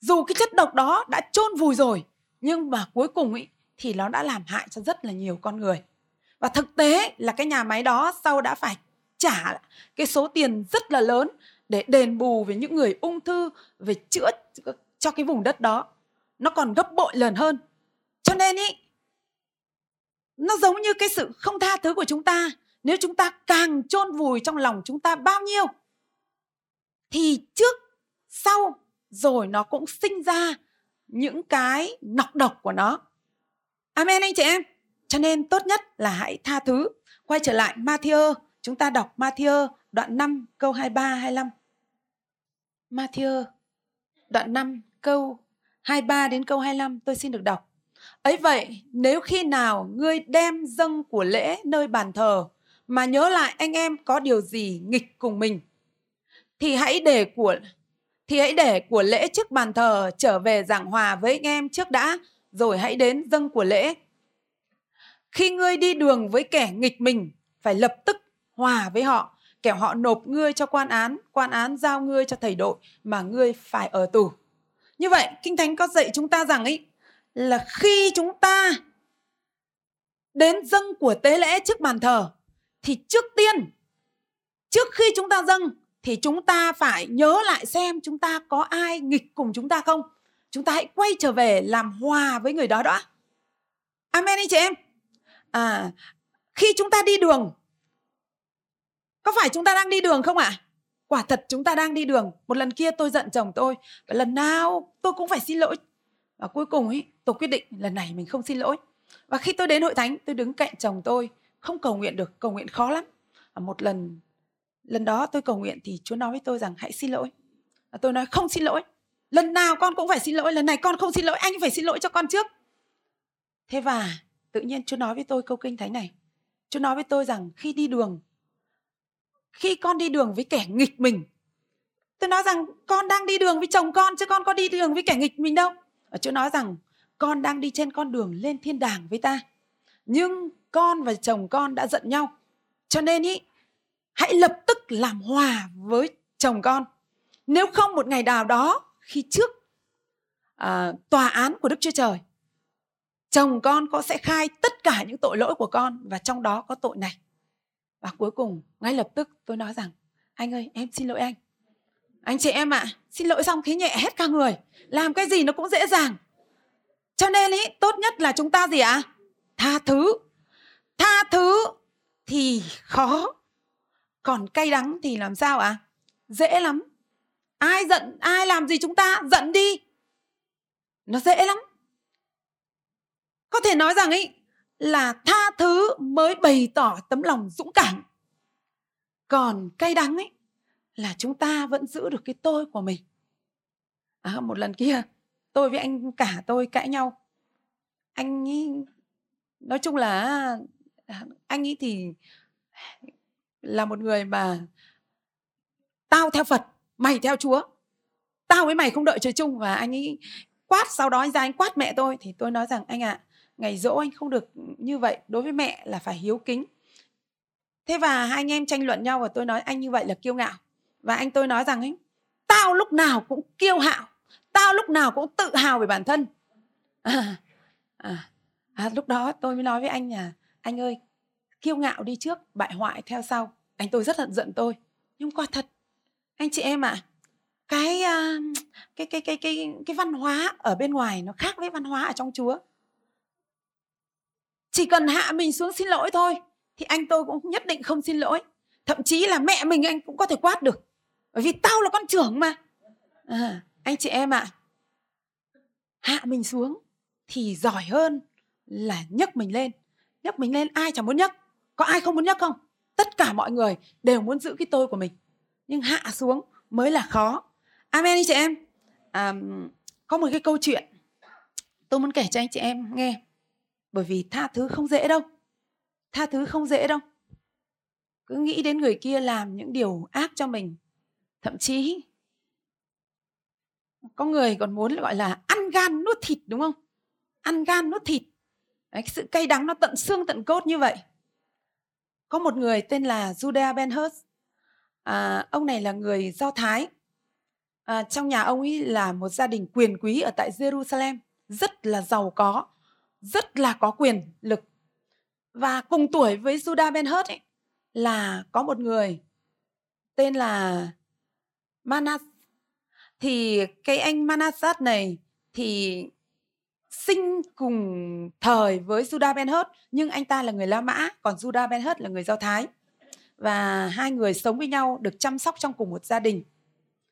dù cái chất độc đó đã chôn vùi rồi nhưng mà cuối cùng ý, thì nó đã làm hại cho rất là nhiều con người. Và thực tế là cái nhà máy đó sau đã phải trả cái số tiền rất là lớn để đền bù với những người ung thư về chữa cho cái vùng đất đó. Nó còn gấp bội lần hơn. Cho nên ý nó giống như cái sự không tha thứ của chúng ta. Nếu chúng ta càng chôn vùi trong lòng chúng ta bao nhiêu thì trước sau rồi nó cũng sinh ra những cái nọc độc của nó. Amen anh chị em. Cho nên tốt nhất là hãy tha thứ. Quay trở lại Matthew. Chúng ta đọc Matthew, đoạn 5 câu 23 25 Matthew, đoạn 5 câu 23 đến câu 25 tôi xin được đọc. Ấy vậy, nếu khi nào ngươi đem dâng của lễ nơi bàn thờ mà nhớ lại anh em có điều gì nghịch cùng mình, thì hãy để của thì hãy để của lễ trước bàn thờ trở về giảng hòa với anh em trước đã, rồi hãy đến dâng của lễ. Khi ngươi đi đường với kẻ nghịch mình, phải lập tức hòa với họ. Kẻo họ nộp ngươi cho quan án quan án giao ngươi cho thầy đội mà ngươi phải ở tù. Như vậy, kinh thánh có dạy chúng ta rằng ấy là khi chúng ta đến dâng của tế lễ trước bàn thờ, thì trước tiên, trước khi chúng ta dâng thì chúng ta phải nhớ lại xem chúng ta có ai nghịch cùng chúng ta không? Chúng ta hãy quay trở về làm hòa với người đó đó. amen anh chị em. À khi chúng ta đi đường, có phải chúng ta đang đi đường không ạ? À? quả thật chúng ta đang đi đường. Một lần kia tôi giận chồng tôi, và lần nào tôi cũng phải xin lỗi. Và cuối cùng ấy tôi quyết định lần này mình không xin lỗi. Và khi tôi đến hội thánh, tôi đứng cạnh chồng tôi, không cầu nguyện được, cầu nguyện khó lắm. Và một lần lần đó tôi cầu nguyện thì chúa nói với tôi rằng, hãy xin lỗi. Và tôi nói, không xin lỗi. Lần nào con cũng phải xin lỗi. Lần này con không xin lỗi. Anh phải xin lỗi cho con trước. Thế và tự nhiên chúa nói với tôi câu kinh thánh này. Chúa nói với tôi rằng, khi đi đường, khi con đi đường với kẻ nghịch mình. Tôi nói rằng, con đang đi đường với chồng con chứ con có đi đường với kẻ nghịch mình đâu. Chúa nói rằng, con đang đi trên con đường lên thiên đàng với ta. Nhưng con và chồng con đã giận nhau. Cho nên ý hãy lập tức làm hòa với chồng con. Nếu không một ngày nào đó khi trước à, tòa án của đức chúa trời chồng con có sẽ khai tất cả những tội lỗi của con và trong đó có tội này. Và cuối cùng ngay lập tức tôi nói rằng anh ơi em xin lỗi anh. Anh chị em ạ à, xin lỗi xong thấy nhẹ hết cả người. Làm cái gì nó cũng dễ dàng. Cho nên ý tốt nhất là chúng ta gì ạ? À? tha thứ. Tha thứ thì khó còn cay đắng thì làm sao ạ? À? dễ lắm. Ai giận ai làm gì chúng ta? Giận đi. Nó dễ lắm. Có thể nói rằng ấy là tha thứ mới bày tỏ tấm lòng dũng cảm. Còn cay đắng ấy là chúng ta vẫn giữ được cái tôi của mình. À, một lần kia tôi với anh cả tôi cãi nhau. Anh ấy nói chung là à, anh ấy thì một người mà tao theo phật mày theo chúa. Tao với mày không đợi trời chung và anh ấy quát sau đó anh ra anh quát mẹ tôi. Thì tôi nói rằng anh ạ à, ngày dỗ anh không được như vậy đối với mẹ là phải hiếu kính. Thế và hai anh em tranh luận nhau và tôi nói anh như vậy là kiêu ngạo. Và anh tôi nói rằng ấy tao lúc nào cũng kiêu hạo tao lúc nào cũng tự hào về bản thân. À, à, à, lúc đó tôi mới nói với anh là anh ơi kiêu ngạo đi trước bại hoại theo sau anh tôi rất hận giận tôi. Nhưng quả thật anh chị em ạ à, cái cái cái cái cái cái văn hóa ở bên ngoài nó khác với văn hóa ở trong chúa. Chỉ cần hạ mình xuống xin lỗi thôi thì anh tôi cũng nhất định không xin lỗi. Thậm chí là mẹ mình anh cũng có thể quát được bởi vì tao là con trưởng mà. À, anh chị em ạ à, hạ mình xuống thì giỏi hơn là nhấc mình lên. Nhấc mình lên ai chẳng muốn nhấc? Có ai không muốn nhấc không? Tất cả mọi người đều muốn giữ cái tôi của mình. Nhưng hạ xuống mới là khó. Amen đi chị em. À, có một cái câu chuyện tôi muốn kể cho anh chị em nghe. Bởi vì tha thứ không dễ đâu. Tha thứ không dễ đâu. Cứ nghĩ đến người kia làm những điều ác cho mình. Thậm chí có người còn muốn gọi là ăn gan nuốt thịt đúng không? Ăn gan nuốt thịt. Đấy, cái sự cay đắng nó tận xương tận cốt như vậy có một người tên là Judah Ben Hur à, ông này là người Do Thái. À, trong nhà ông ấy là một gia đình quyền quý ở tại Jerusalem rất là giàu có rất là có quyền lực. Và cùng tuổi với Judah Ben Hur ấy là có một người tên là Manas thì cái anh Manasat này thì sinh cùng thời với Judah Ben Hur nhưng anh ta là người La Mã, còn Judah Ben Hur là người Do Thái và hai người sống với nhau, được chăm sóc trong cùng một gia đình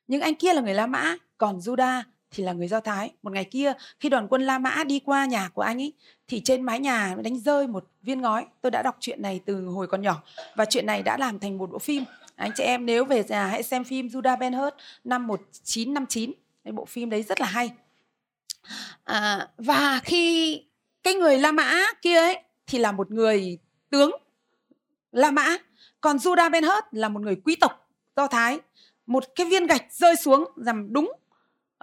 nhưng anh kia là người La Mã, còn Judah thì là người Do Thái. Một ngày kia, khi đoàn quân La Mã đi qua nhà của anh ấy, thì trên mái nhà đánh rơi một viên ngói. Tôi đã đọc chuyện này từ hồi còn nhỏ, và chuyện này đã làm thành một bộ phim. Anh chị em, nếu về nhà hãy xem phim Judah Ben Hur năm 1959. Cái bộ phim đấy rất là hay. À, và khi cái người La Mã kia ấy thì là một người tướng La Mã, còn Judah Ben hớt là một người quý tộc Do Thái. Một cái viên gạch rơi xuống làm đúng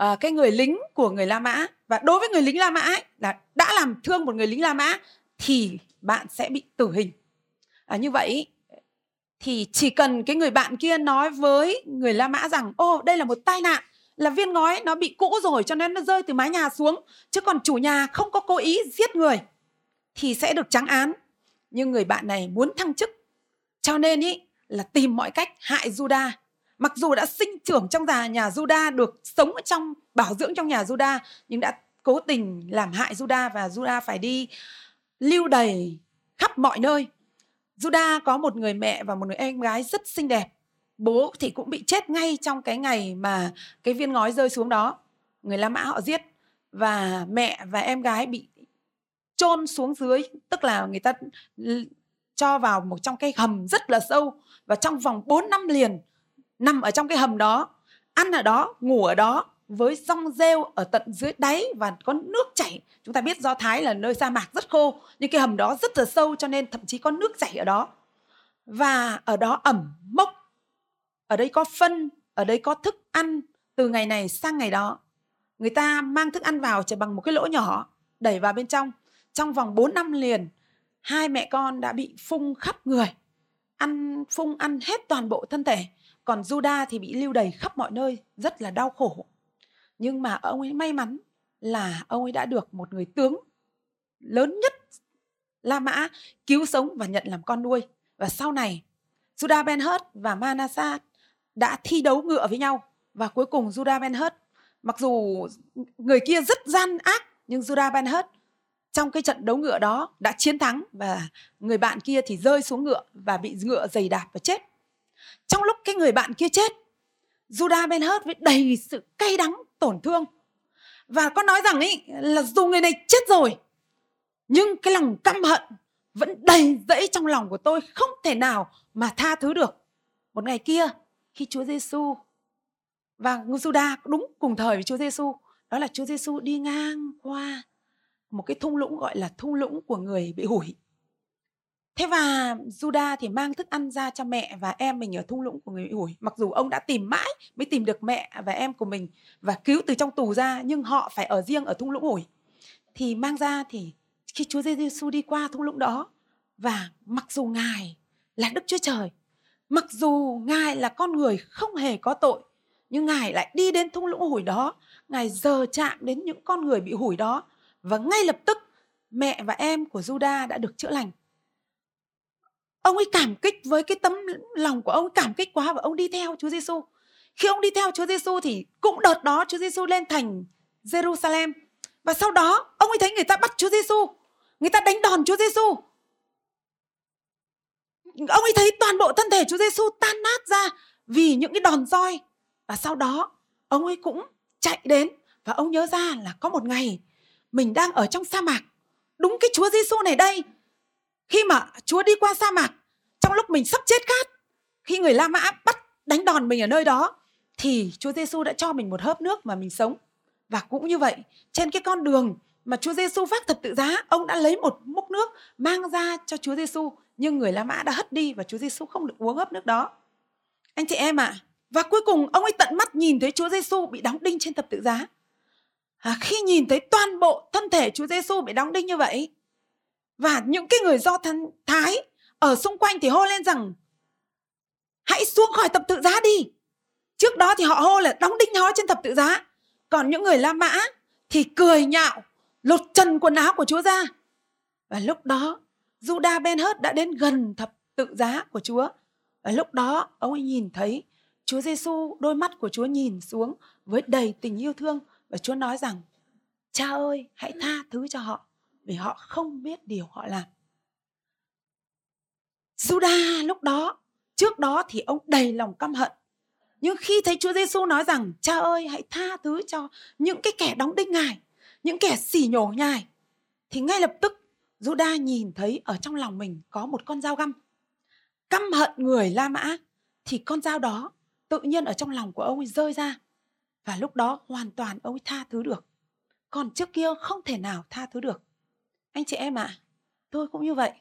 uh, cái người lính của người La Mã và đối với người lính La Mã ấy, là đã làm thương một người lính La Mã thì bạn sẽ bị tử hình. À, như vậy thì chỉ cần cái người bạn kia nói với người La Mã rằng ô đây là một tai nạn là viên ngói nó bị cũ rồi cho nên nó rơi từ mái nhà xuống. Chứ còn chủ nhà không có cố ý giết người thì sẽ được trắng án. Nhưng người bạn này muốn thăng chức. Cho nên ý, là tìm mọi cách hại Juda. Mặc dù đã sinh trưởng trong nhà nhà Juda, được sống trong, bảo dưỡng trong nhà Juda, nhưng đã cố tình làm hại Juda và Juda phải đi lưu đầy khắp mọi nơi. Juda có một người mẹ và một người em gái rất xinh đẹp bố thì cũng bị chết ngay trong cái ngày mà cái viên ngói rơi xuống đó. Người La Mã họ giết và mẹ và em gái bị chôn xuống dưới, tức là người ta cho vào một trong cái hầm rất là sâu và trong vòng 4 năm liền nằm ở trong cái hầm đó, ăn ở đó, ngủ ở đó với rong rêu ở tận dưới đáy và có nước chảy. Chúng ta biết do thái là nơi sa mạc rất khô, nhưng cái hầm đó rất là sâu cho nên thậm chí có nước chảy ở đó. Và ở đó ẩm mốc ở đây có phân, ở đây có thức ăn từ ngày này sang ngày đó. Người ta mang thức ăn vào chỉ bằng một cái lỗ nhỏ, đẩy vào bên trong. Trong vòng 4 năm liền, hai mẹ con đã bị phung khắp người. Ăn, phung, ăn hết toàn bộ thân thể. Còn Juda thì bị lưu đầy khắp mọi nơi, rất là đau khổ. Nhưng mà ông ấy may mắn là ông ấy đã được một người tướng lớn nhất La Mã cứu sống và nhận làm con nuôi. Và sau này Judah Ben Hur và Manasseh đã thi đấu ngựa với nhau và cuối cùng Judah Ben Hurt mặc dù người kia rất gian ác nhưng Judah Ben Hurt trong cái trận đấu ngựa đó đã chiến thắng và người bạn kia thì rơi xuống ngựa và bị ngựa giày đạp và chết. Trong lúc cái người bạn kia chết, Judah Ben Hurt với đầy sự cay đắng, tổn thương và có nói rằng ấy là dù người này chết rồi nhưng cái lòng căm hận vẫn đầy dẫy trong lòng của tôi không thể nào mà tha thứ được. Một ngày kia khi Chúa Giêsu và Giuđa đúng cùng thời với Chúa Giêsu, đó là Chúa Giêsu đi ngang qua một cái thung lũng gọi là thung lũng của người bị hủi. Thế và Juda thì mang thức ăn ra cho mẹ và em mình ở thung lũng của người bị hủi. Mặc dù ông đã tìm mãi mới tìm được mẹ và em của mình và cứu từ trong tù ra nhưng họ phải ở riêng ở thung lũng hủi. Thì mang ra thì khi Chúa Giêsu đi qua thung lũng đó và mặc dù Ngài là Đức Chúa Trời, mặc dù Ngài là con người không hề có tội, nhưng Ngài lại đi đến thung lũng hủi đó, Ngài giờ chạm đến những con người bị hủi đó và ngay lập tức mẹ và em của Juda đã được chữa lành. Ông ấy cảm kích với cái tấm lòng của ông cảm kích quá và ông đi theo Chúa Giêsu. Khi ông đi theo Chúa Giêsu thì cũng đợt đó Chúa Giêsu lên thành Jerusalem và sau đó ông ấy thấy người ta bắt Chúa Giêsu, người ta đánh đòn Chúa Giêsu. Ông ấy thấy toàn bộ thân thể Chúa Giêsu tan nát ra vì những cái đòn roi. Và sau đó, ông ấy cũng chạy đến và ông nhớ ra là có một ngày mình đang ở trong sa mạc. Đúng cái Chúa Giêsu này đây. Khi mà Chúa đi qua sa mạc, trong lúc mình sắp chết khát, khi người La Mã bắt đánh đòn mình ở nơi đó, thì Chúa Giêsu đã cho mình một hớp nước mà mình sống. Và cũng như vậy, trên cái con đường mà Chúa Giêsu vác thập tự giá, ông đã lấy một múc nước mang ra cho Chúa Giêsu nhưng người La Mã đã hất đi và Chúa Giêsu không được uống hớp nước đó. Anh chị em ạ à, và cuối cùng ông ấy tận mắt nhìn thấy Chúa Giêsu bị đóng đinh trên thập tự giá. À, khi nhìn thấy toàn bộ thân thể Chúa Giêsu bị đóng đinh như vậy và những cái người do thân thái ở xung quanh thì hô lên rằng hãy xuống khỏi thập tự giá đi. Trước đó thì họ hô là đóng đinh nó trên thập tự giá. Còn những người La Mã thì cười nhạo lột trần quần áo của Chúa ra. Và lúc đó Judah Ben Hớt đã đến gần thập tự giá của Chúa. Và lúc đó, ông ấy nhìn thấy Chúa Giêsu đôi mắt của Chúa nhìn xuống với đầy tình yêu thương và Chúa nói rằng, cha ơi, hãy tha thứ cho họ vì họ không biết điều họ làm. Juda lúc đó, trước đó thì ông đầy lòng căm hận. Nhưng khi thấy Chúa Giêsu nói rằng, cha ơi, hãy tha thứ cho những cái kẻ đóng đinh ngài, những kẻ xỉ nhổ ngài, thì ngay lập tức Juda nhìn thấy ở trong lòng mình có một con dao găm. Căm hận người La Mã thì con dao đó tự nhiên ở trong lòng của ông ấy rơi ra. Và lúc đó hoàn toàn ông ấy tha thứ được. Còn trước kia không thể nào tha thứ được. Anh chị em ạ à, tôi cũng như vậy.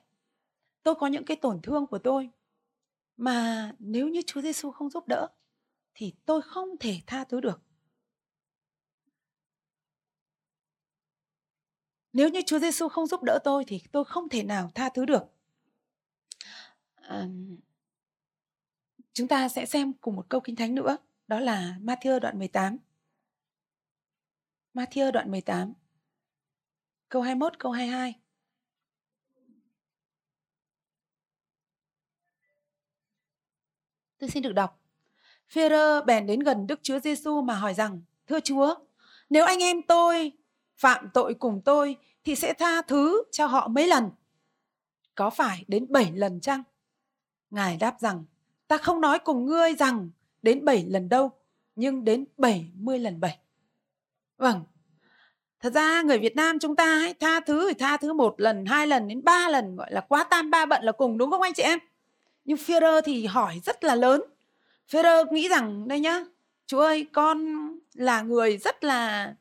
Tôi có những cái tổn thương của tôi. Mà nếu như Chúa Giêsu không giúp đỡ thì tôi không thể tha thứ được. Nếu như Chúa Giêsu không giúp đỡ tôi thì tôi không thể nào tha thứ được. À, chúng ta sẽ xem cùng một câu kinh thánh nữa, đó là Matthew đoạn 18. Matthew đoạn 18. Câu 21, câu 22. Tôi xin được đọc. Phêrô bèn đến gần Đức Chúa Giêsu mà hỏi rằng: "Thưa Chúa, nếu anh em tôi phạm tội cùng tôi thì sẽ tha thứ cho họ mấy lần? Có phải đến bảy lần chăng?" Ngài đáp rằng: "Ta không nói cùng ngươi rằng đến bảy lần đâu, nhưng đến bảy mươi lần bảy." Vâng, thật ra người Việt Nam chúng ta ấy, tha thứ thì tha thứ một lần, hai lần đến ba lần gọi là quá tam ba bận là cùng đúng không anh chị em? nhưng Führer thì hỏi rất là lớn Führer nghĩ rằng đây nhá chú ơi con là người rất là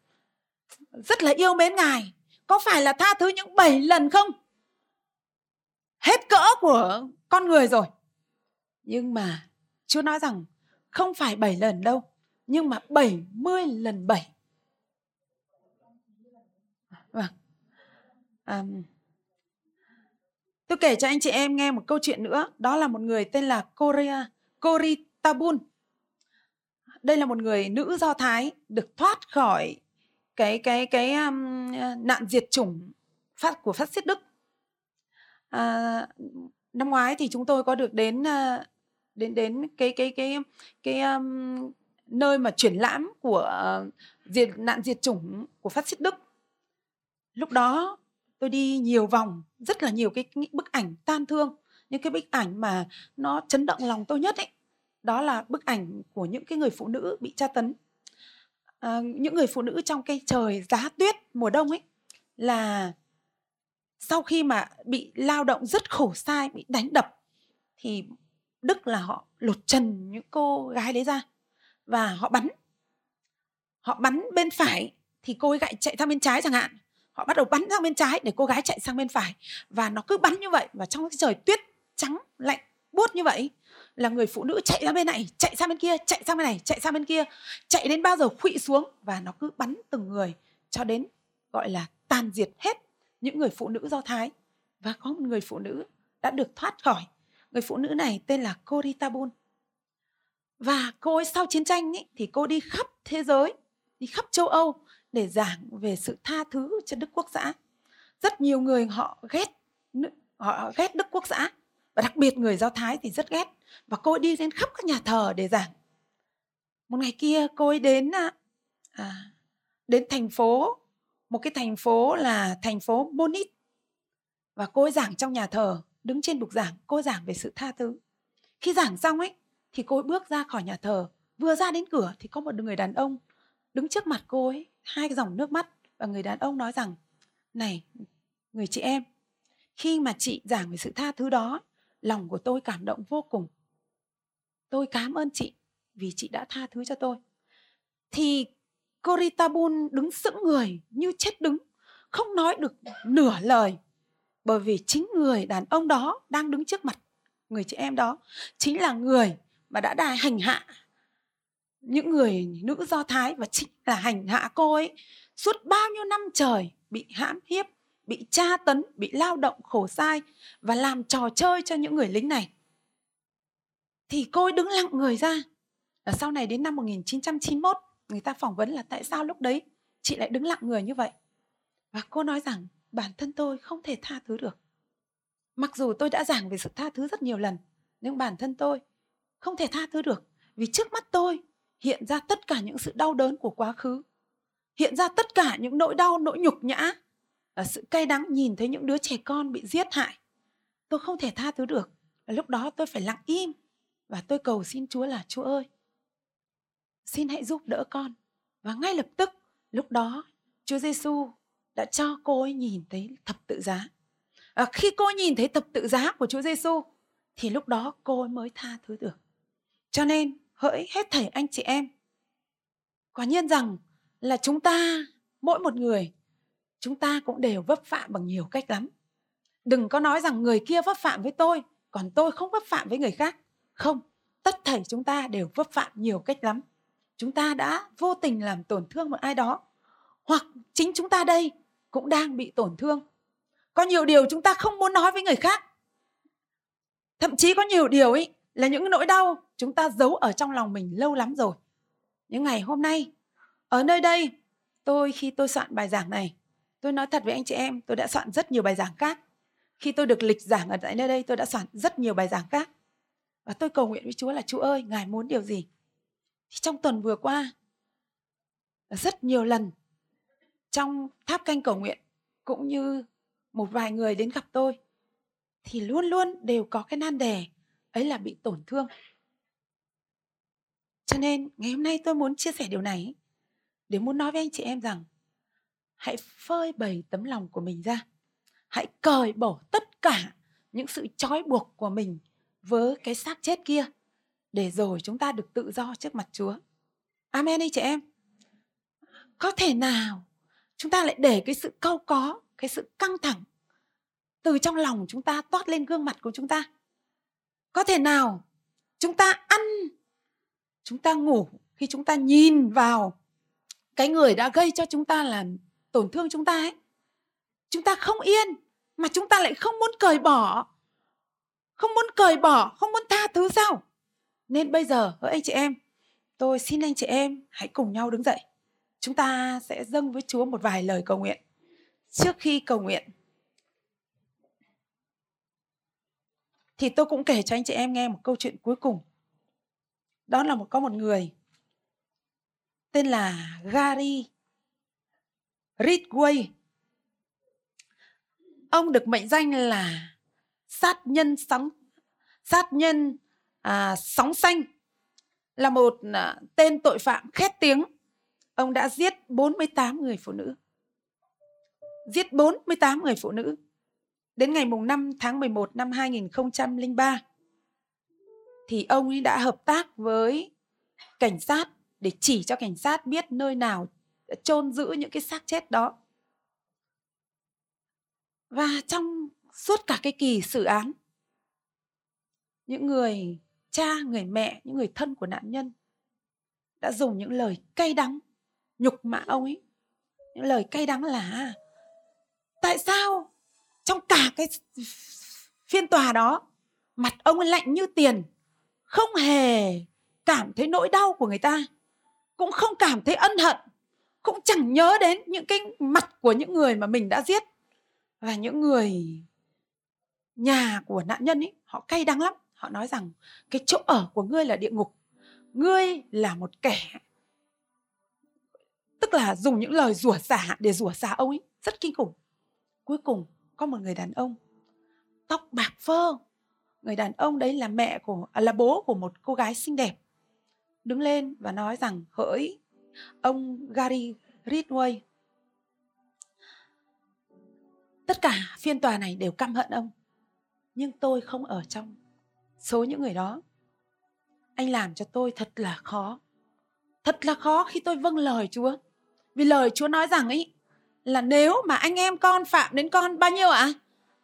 rất là yêu mến ngài. Có phải là tha thứ những bảy lần không? Hết cỡ của con người rồi. Nhưng mà Chúa nói rằng không phải bảy lần đâu nhưng mà bảy mươi lần bảy. Vâng. À, Tôi kể cho anh chị em nghe một câu chuyện nữa, đó là một người tên là Korea, Kori Tabun. Đây là một người nữ Do Thái được thoát khỏi cái cái cái um, nạn diệt chủng phát của phát xít Đức. À, năm ngoái thì chúng tôi có được đến ờ, đến đến cái cái cái cái um, nơi mà triển lãm của uh, diệt nạn diệt chủng của phát xít Đức. Lúc đó tôi đi nhiều vòng rất là nhiều cái, cái bức ảnh tan thương những cái bức ảnh mà nó chấn động lòng tôi nhất ấy đó là bức ảnh của những cái người phụ nữ bị tra tấn à, những người phụ nữ trong cái trời giá tuyết mùa đông ấy là sau khi mà bị lao động rất khổ sai bị đánh đập thì đức là họ lột trần những cô gái đấy ra và họ bắn. Họ bắn bên phải thì cô ấy chạy sang bên trái chẳng hạn. Họ bắt đầu bắn sang bên trái để cô gái chạy sang bên phải và nó cứ bắn như vậy và trong cái trời tuyết trắng lạnh buốt như vậy là người phụ nữ chạy ra bên này chạy sang bên kia chạy sang bên này chạy sang bên kia chạy đến bao giờ khuỵu xuống và nó cứ bắn từng người cho đến gọi là tàn diệt hết những người phụ nữ do thái. Và có một người phụ nữ đã được thoát khỏi. Người phụ nữ này tên là Coritabun và cô ấy sau chiến tranh ấy, thì cô đi khắp thế giới đi khắp châu Âu để giảng về sự tha thứ cho Đức Quốc xã. Rất nhiều người họ ghét họ ghét Đức Quốc xã và đặc biệt người Do Thái thì rất ghét. Và cô ấy đi đến khắp các nhà thờ để giảng. Một ngày kia cô ấy đến à, à, đến thành phố một cái thành phố là thành phố Bonit. Và cô ấy giảng trong nhà thờ đứng trên bục giảng cô ấy giảng về sự tha thứ. Khi giảng xong ấy thì cô ấy bước ra khỏi nhà thờ. Vừa ra đến cửa thì có một người đàn ông đứng trước mặt cô ấy hai cái dòng nước mắt. Và người đàn ông nói rằng này người chị em khi mà chị giảng về sự tha thứ đó lòng của tôi cảm động vô cùng. Tôi cảm ơn chị vì chị đã tha thứ cho tôi. Thì Coritabun đứng sững người như chết đứng, không nói được nửa lời. Bởi vì chính người đàn ông đó đang đứng trước mặt người chị em đó, chính là người mà đã đài hành hạ những người nữ do thái và chính là hành hạ cô ấy suốt bao nhiêu năm trời bị hãm hiếp bị tra tấn, bị lao động khổ sai và làm trò chơi cho những người lính này. Thì cô ấy đứng lặng người ra. Và sau này đến năm 1991 người ta phỏng vấn là tại sao lúc đấy chị lại đứng lặng người như vậy? Và cô nói rằng, bản thân tôi không thể tha thứ được. Mặc dù tôi đã giảng về sự tha thứ rất nhiều lần, nhưng bản thân tôi không thể tha thứ được. Vì trước mắt tôi hiện ra tất cả những sự đau đớn của quá khứ, hiện ra tất cả những nỗi đau, nỗi nhục nhã sự cay đắng nhìn thấy những đứa trẻ con bị giết hại. Tôi không thể tha thứ được. Và lúc đó tôi phải lặng im. Và tôi cầu xin chúa là chúa ơi xin hãy giúp đỡ con. Và ngay lập tức lúc đó chúa giêsu đã cho cô ấy nhìn thấy thập tự giá. À, khi cô nhìn thấy thập tự giá của chúa giêsu thì lúc đó cô ấy mới tha thứ được. Cho nên hỡi hết thảy anh chị em quả nhiên rằng là chúng ta mỗi một người chúng ta cũng đều vấp phạm bằng nhiều cách lắm. Đừng có nói rằng người kia vấp phạm với tôi, còn tôi không vấp phạm với người khác. Không, tất thảy chúng ta đều vấp phạm nhiều cách lắm. Chúng ta đã vô tình làm tổn thương một ai đó, hoặc chính chúng ta đây cũng đang bị tổn thương. Có nhiều điều chúng ta không muốn nói với người khác. Thậm chí có nhiều điều ấy là những nỗi đau chúng ta giấu ở trong lòng mình lâu lắm rồi. Những ngày hôm nay, ở nơi đây, tôi khi tôi soạn bài giảng này tôi nói thật với anh chị em, tôi đã soạn rất nhiều bài giảng khác. Khi tôi được lịch giảng ở tại nơi đây, tôi đã soạn rất nhiều bài giảng khác. Và tôi cầu nguyện với chúa là, chúa ơi, ngài muốn điều gì? Thì trong tuần vừa qua rất nhiều lần trong tháp canh cầu nguyện cũng như một vài người đến gặp tôi, thì luôn luôn đều có cái nan đề, ấy là bị tổn thương. Cho nên ngày hôm nay tôi muốn chia sẻ điều này để muốn nói với anh chị em rằng hãy phơi bày tấm lòng của mình ra hãy cởi bỏ tất cả những sự trói buộc của mình với cái xác chết kia để rồi chúng ta được tự do trước mặt Chúa. Amen đi chị em. Có thể nào chúng ta lại để cái sự câu có, cái sự căng thẳng từ trong lòng chúng ta toát lên gương mặt của chúng ta? Có thể nào chúng ta ăn, chúng ta ngủ khi chúng ta nhìn vào cái người đã gây cho chúng ta là tổn thương chúng ta ấy. Chúng ta không yên, mà chúng ta lại không muốn cởi bỏ. Không muốn cởi bỏ, không muốn tha thứ sao? Nên bây giờ, hỡi anh chị em, tôi xin anh chị em hãy cùng nhau đứng dậy. Chúng ta sẽ dâng với chúa một vài lời cầu nguyện. Trước khi cầu nguyện, thì tôi cũng kể cho anh chị em nghe một câu chuyện cuối cùng. Đó là một có một người tên là Gary. Ridgway ông được mệnh danh là sát nhân sóng sát nhân à, sóng xanh là một à, tên tội phạm khét tiếng. Ông đã giết 48 người phụ nữ. Giết 48 người phụ nữ. Đến ngày mùng 5 tháng 11 năm 2003 thì ông ấy đã hợp tác với cảnh sát để chỉ cho cảnh sát biết nơi nào chôn giữ những cái xác chết đó. Và trong suốt cả cái kỳ xử án, những người cha, người mẹ, những người thân của nạn nhân đã dùng những lời cay đắng nhục mạ ông ấy. Những lời cay đắng là tại sao trong cả cái phiên tòa đó mặt ông ấy lạnh như tiền, không hề cảm thấy nỗi đau của người ta, cũng không cảm thấy ân hận, cũng chẳng nhớ đến những cái mặt của những người mà mình đã giết. Và những người nhà của nạn nhân ấy họ cay đắng lắm. Họ nói rằng cái chỗ ở của ngươi là địa ngục. Ngươi là một kẻ tức là dùng những lời rủa xả để rủa xả ông ấy rất kinh khủng. Cuối cùng có một người đàn ông tóc bạc phơ. Người đàn ông đấy là mẹ của à, là bố của một cô gái xinh đẹp đứng lên và nói rằng hỡi ông Gary Ridgway. Tất cả phiên tòa này đều căm hận ông, nhưng tôi không ở trong số những người đó. Anh làm cho tôi thật là khó, thật là khó khi tôi vâng lời chúa. Vì lời chúa nói rằng ấy là nếu mà anh em con phạm đến con bao nhiêu ạ? À?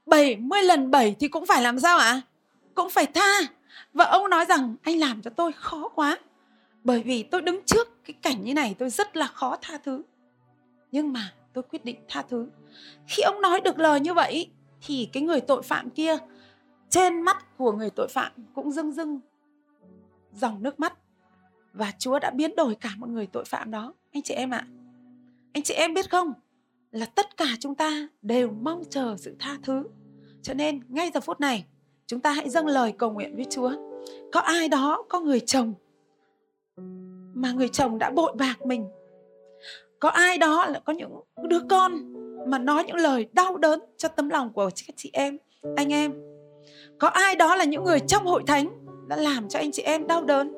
70 lần 7 thì cũng phải làm sao ạ? À? cũng phải tha. Và ông nói rằng anh làm cho tôi khó quá bởi vì tôi đứng trước cái cảnh như này tôi rất là khó tha thứ. Nhưng mà tôi quyết định tha thứ. Khi ông nói được lời như vậy, thì cái người tội phạm kia, trên mắt của người tội phạm cũng rưng rưng, dòng nước mắt. Và Chúa đã biến đổi cả một người tội phạm đó. Anh chị em ạ à. anh chị em biết không? Là tất cả chúng ta đều mong chờ sự tha thứ. Cho nên ngay giờ phút này, chúng ta hãy dâng lời cầu nguyện với Chúa. Có ai đó, có người chồng mà người chồng đã bội bạc mình. Có ai đó là có những đứa con mà nói những lời đau đớn cho tấm lòng của các chị em, anh em. Có ai đó là những người trong hội thánh đã làm cho anh chị em đau đớn.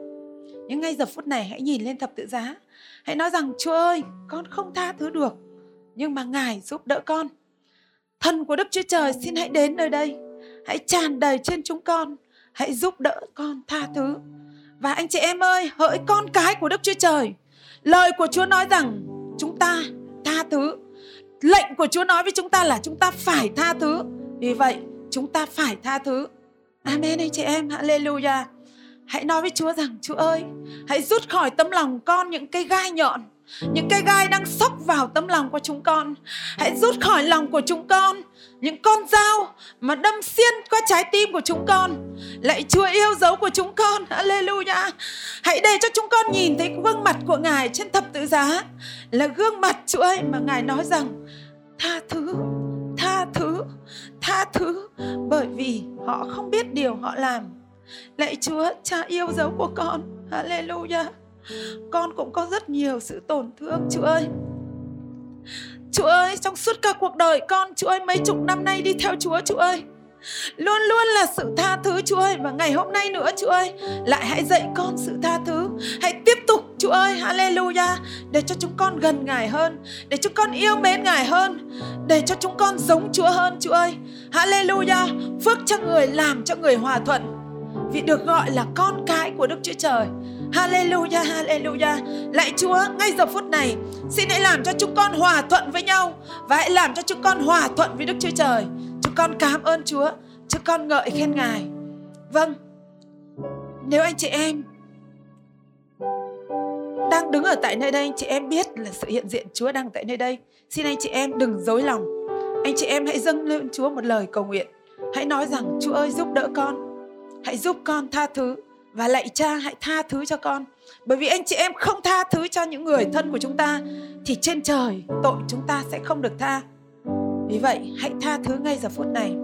Nhưng ngay giờ phút này hãy nhìn lên thập tự giá. Hãy nói rằng, chúa ơi, con không tha thứ được, nhưng mà ngài giúp đỡ con. Thần của đức chúa trời xin hãy đến nơi đây. Hãy tràn đầy trên chúng con. Hãy giúp đỡ con tha thứ và anh chị em ơi hỡi con cái của đức chúa trời lời của chúa nói rằng chúng ta tha thứ lệnh của Chúa nói với chúng ta là chúng ta phải tha thứ. Vì vậy, chúng ta phải tha thứ. Amen anh chị em, hallelujah. Hãy nói với Chúa rằng, Chúa ơi, hãy rút khỏi tấm lòng con những cây gai nhọn những cây gai đang sóc vào tấm lòng của chúng con. Hãy rút khỏi lòng của chúng con. Những con dao mà đâm xiên qua trái tim của chúng con. Lạy chúa yêu dấu của chúng con. Hallelujah. Hãy để cho chúng con nhìn thấy gương mặt của ngài trên thập tự giá. Là gương mặt chúa ơi, mà ngài nói rằng, tha thứ tha thứ tha thứ, bởi vì họ không biết điều họ làm. Lạy chúa, cha yêu dấu của con. Hallelujah con cũng có rất nhiều sự tổn thương, Chúa ơi. Chúa ơi, trong suốt cả cuộc đời con, Chúa ơi, mấy chục năm nay đi theo Chúa Chúa ơi. Luôn luôn là sự tha thứ, Chúa ơi. Và ngày hôm nay nữa, Chúa ơi, Lại hãy dạy con sự tha thứ. Hãy tiếp tục, Chúa ơi, Hallelujah, Để cho chúng con gần Ngài hơn, Để chúng con yêu mến Ngài hơn, Để cho chúng con giống Chúa hơn, Chúa ơi. Hallelujah, Phước cho người, làm cho người hòa thuận. Vì được gọi là con cái của Đức Chúa Trời. Hallelujah, hallelujah. Lạy Chúa, ngay giờ phút này, xin hãy làm cho chúng con hòa thuận với nhau và hãy làm cho chúng con hòa thuận với Đức Chúa Trời. Chúng con cảm ơn Chúa, chúng con ngợi khen Ngài. Vâng, nếu anh chị em đang đứng ở tại nơi đây, anh chị em biết là sự hiện diện Chúa đang tại nơi đây. Xin anh chị em đừng dối lòng. Anh chị em hãy dâng lên Chúa một lời cầu nguyện. Hãy nói rằng Chúa ơi giúp đỡ con. Hãy giúp con tha thứ và lạy cha, hãy tha thứ cho con. Bởi vì anh chị em không tha thứ cho những người thân của chúng ta, thì trên trời tội chúng ta sẽ không được tha. Vì vậy, hãy tha thứ ngay giờ phút này.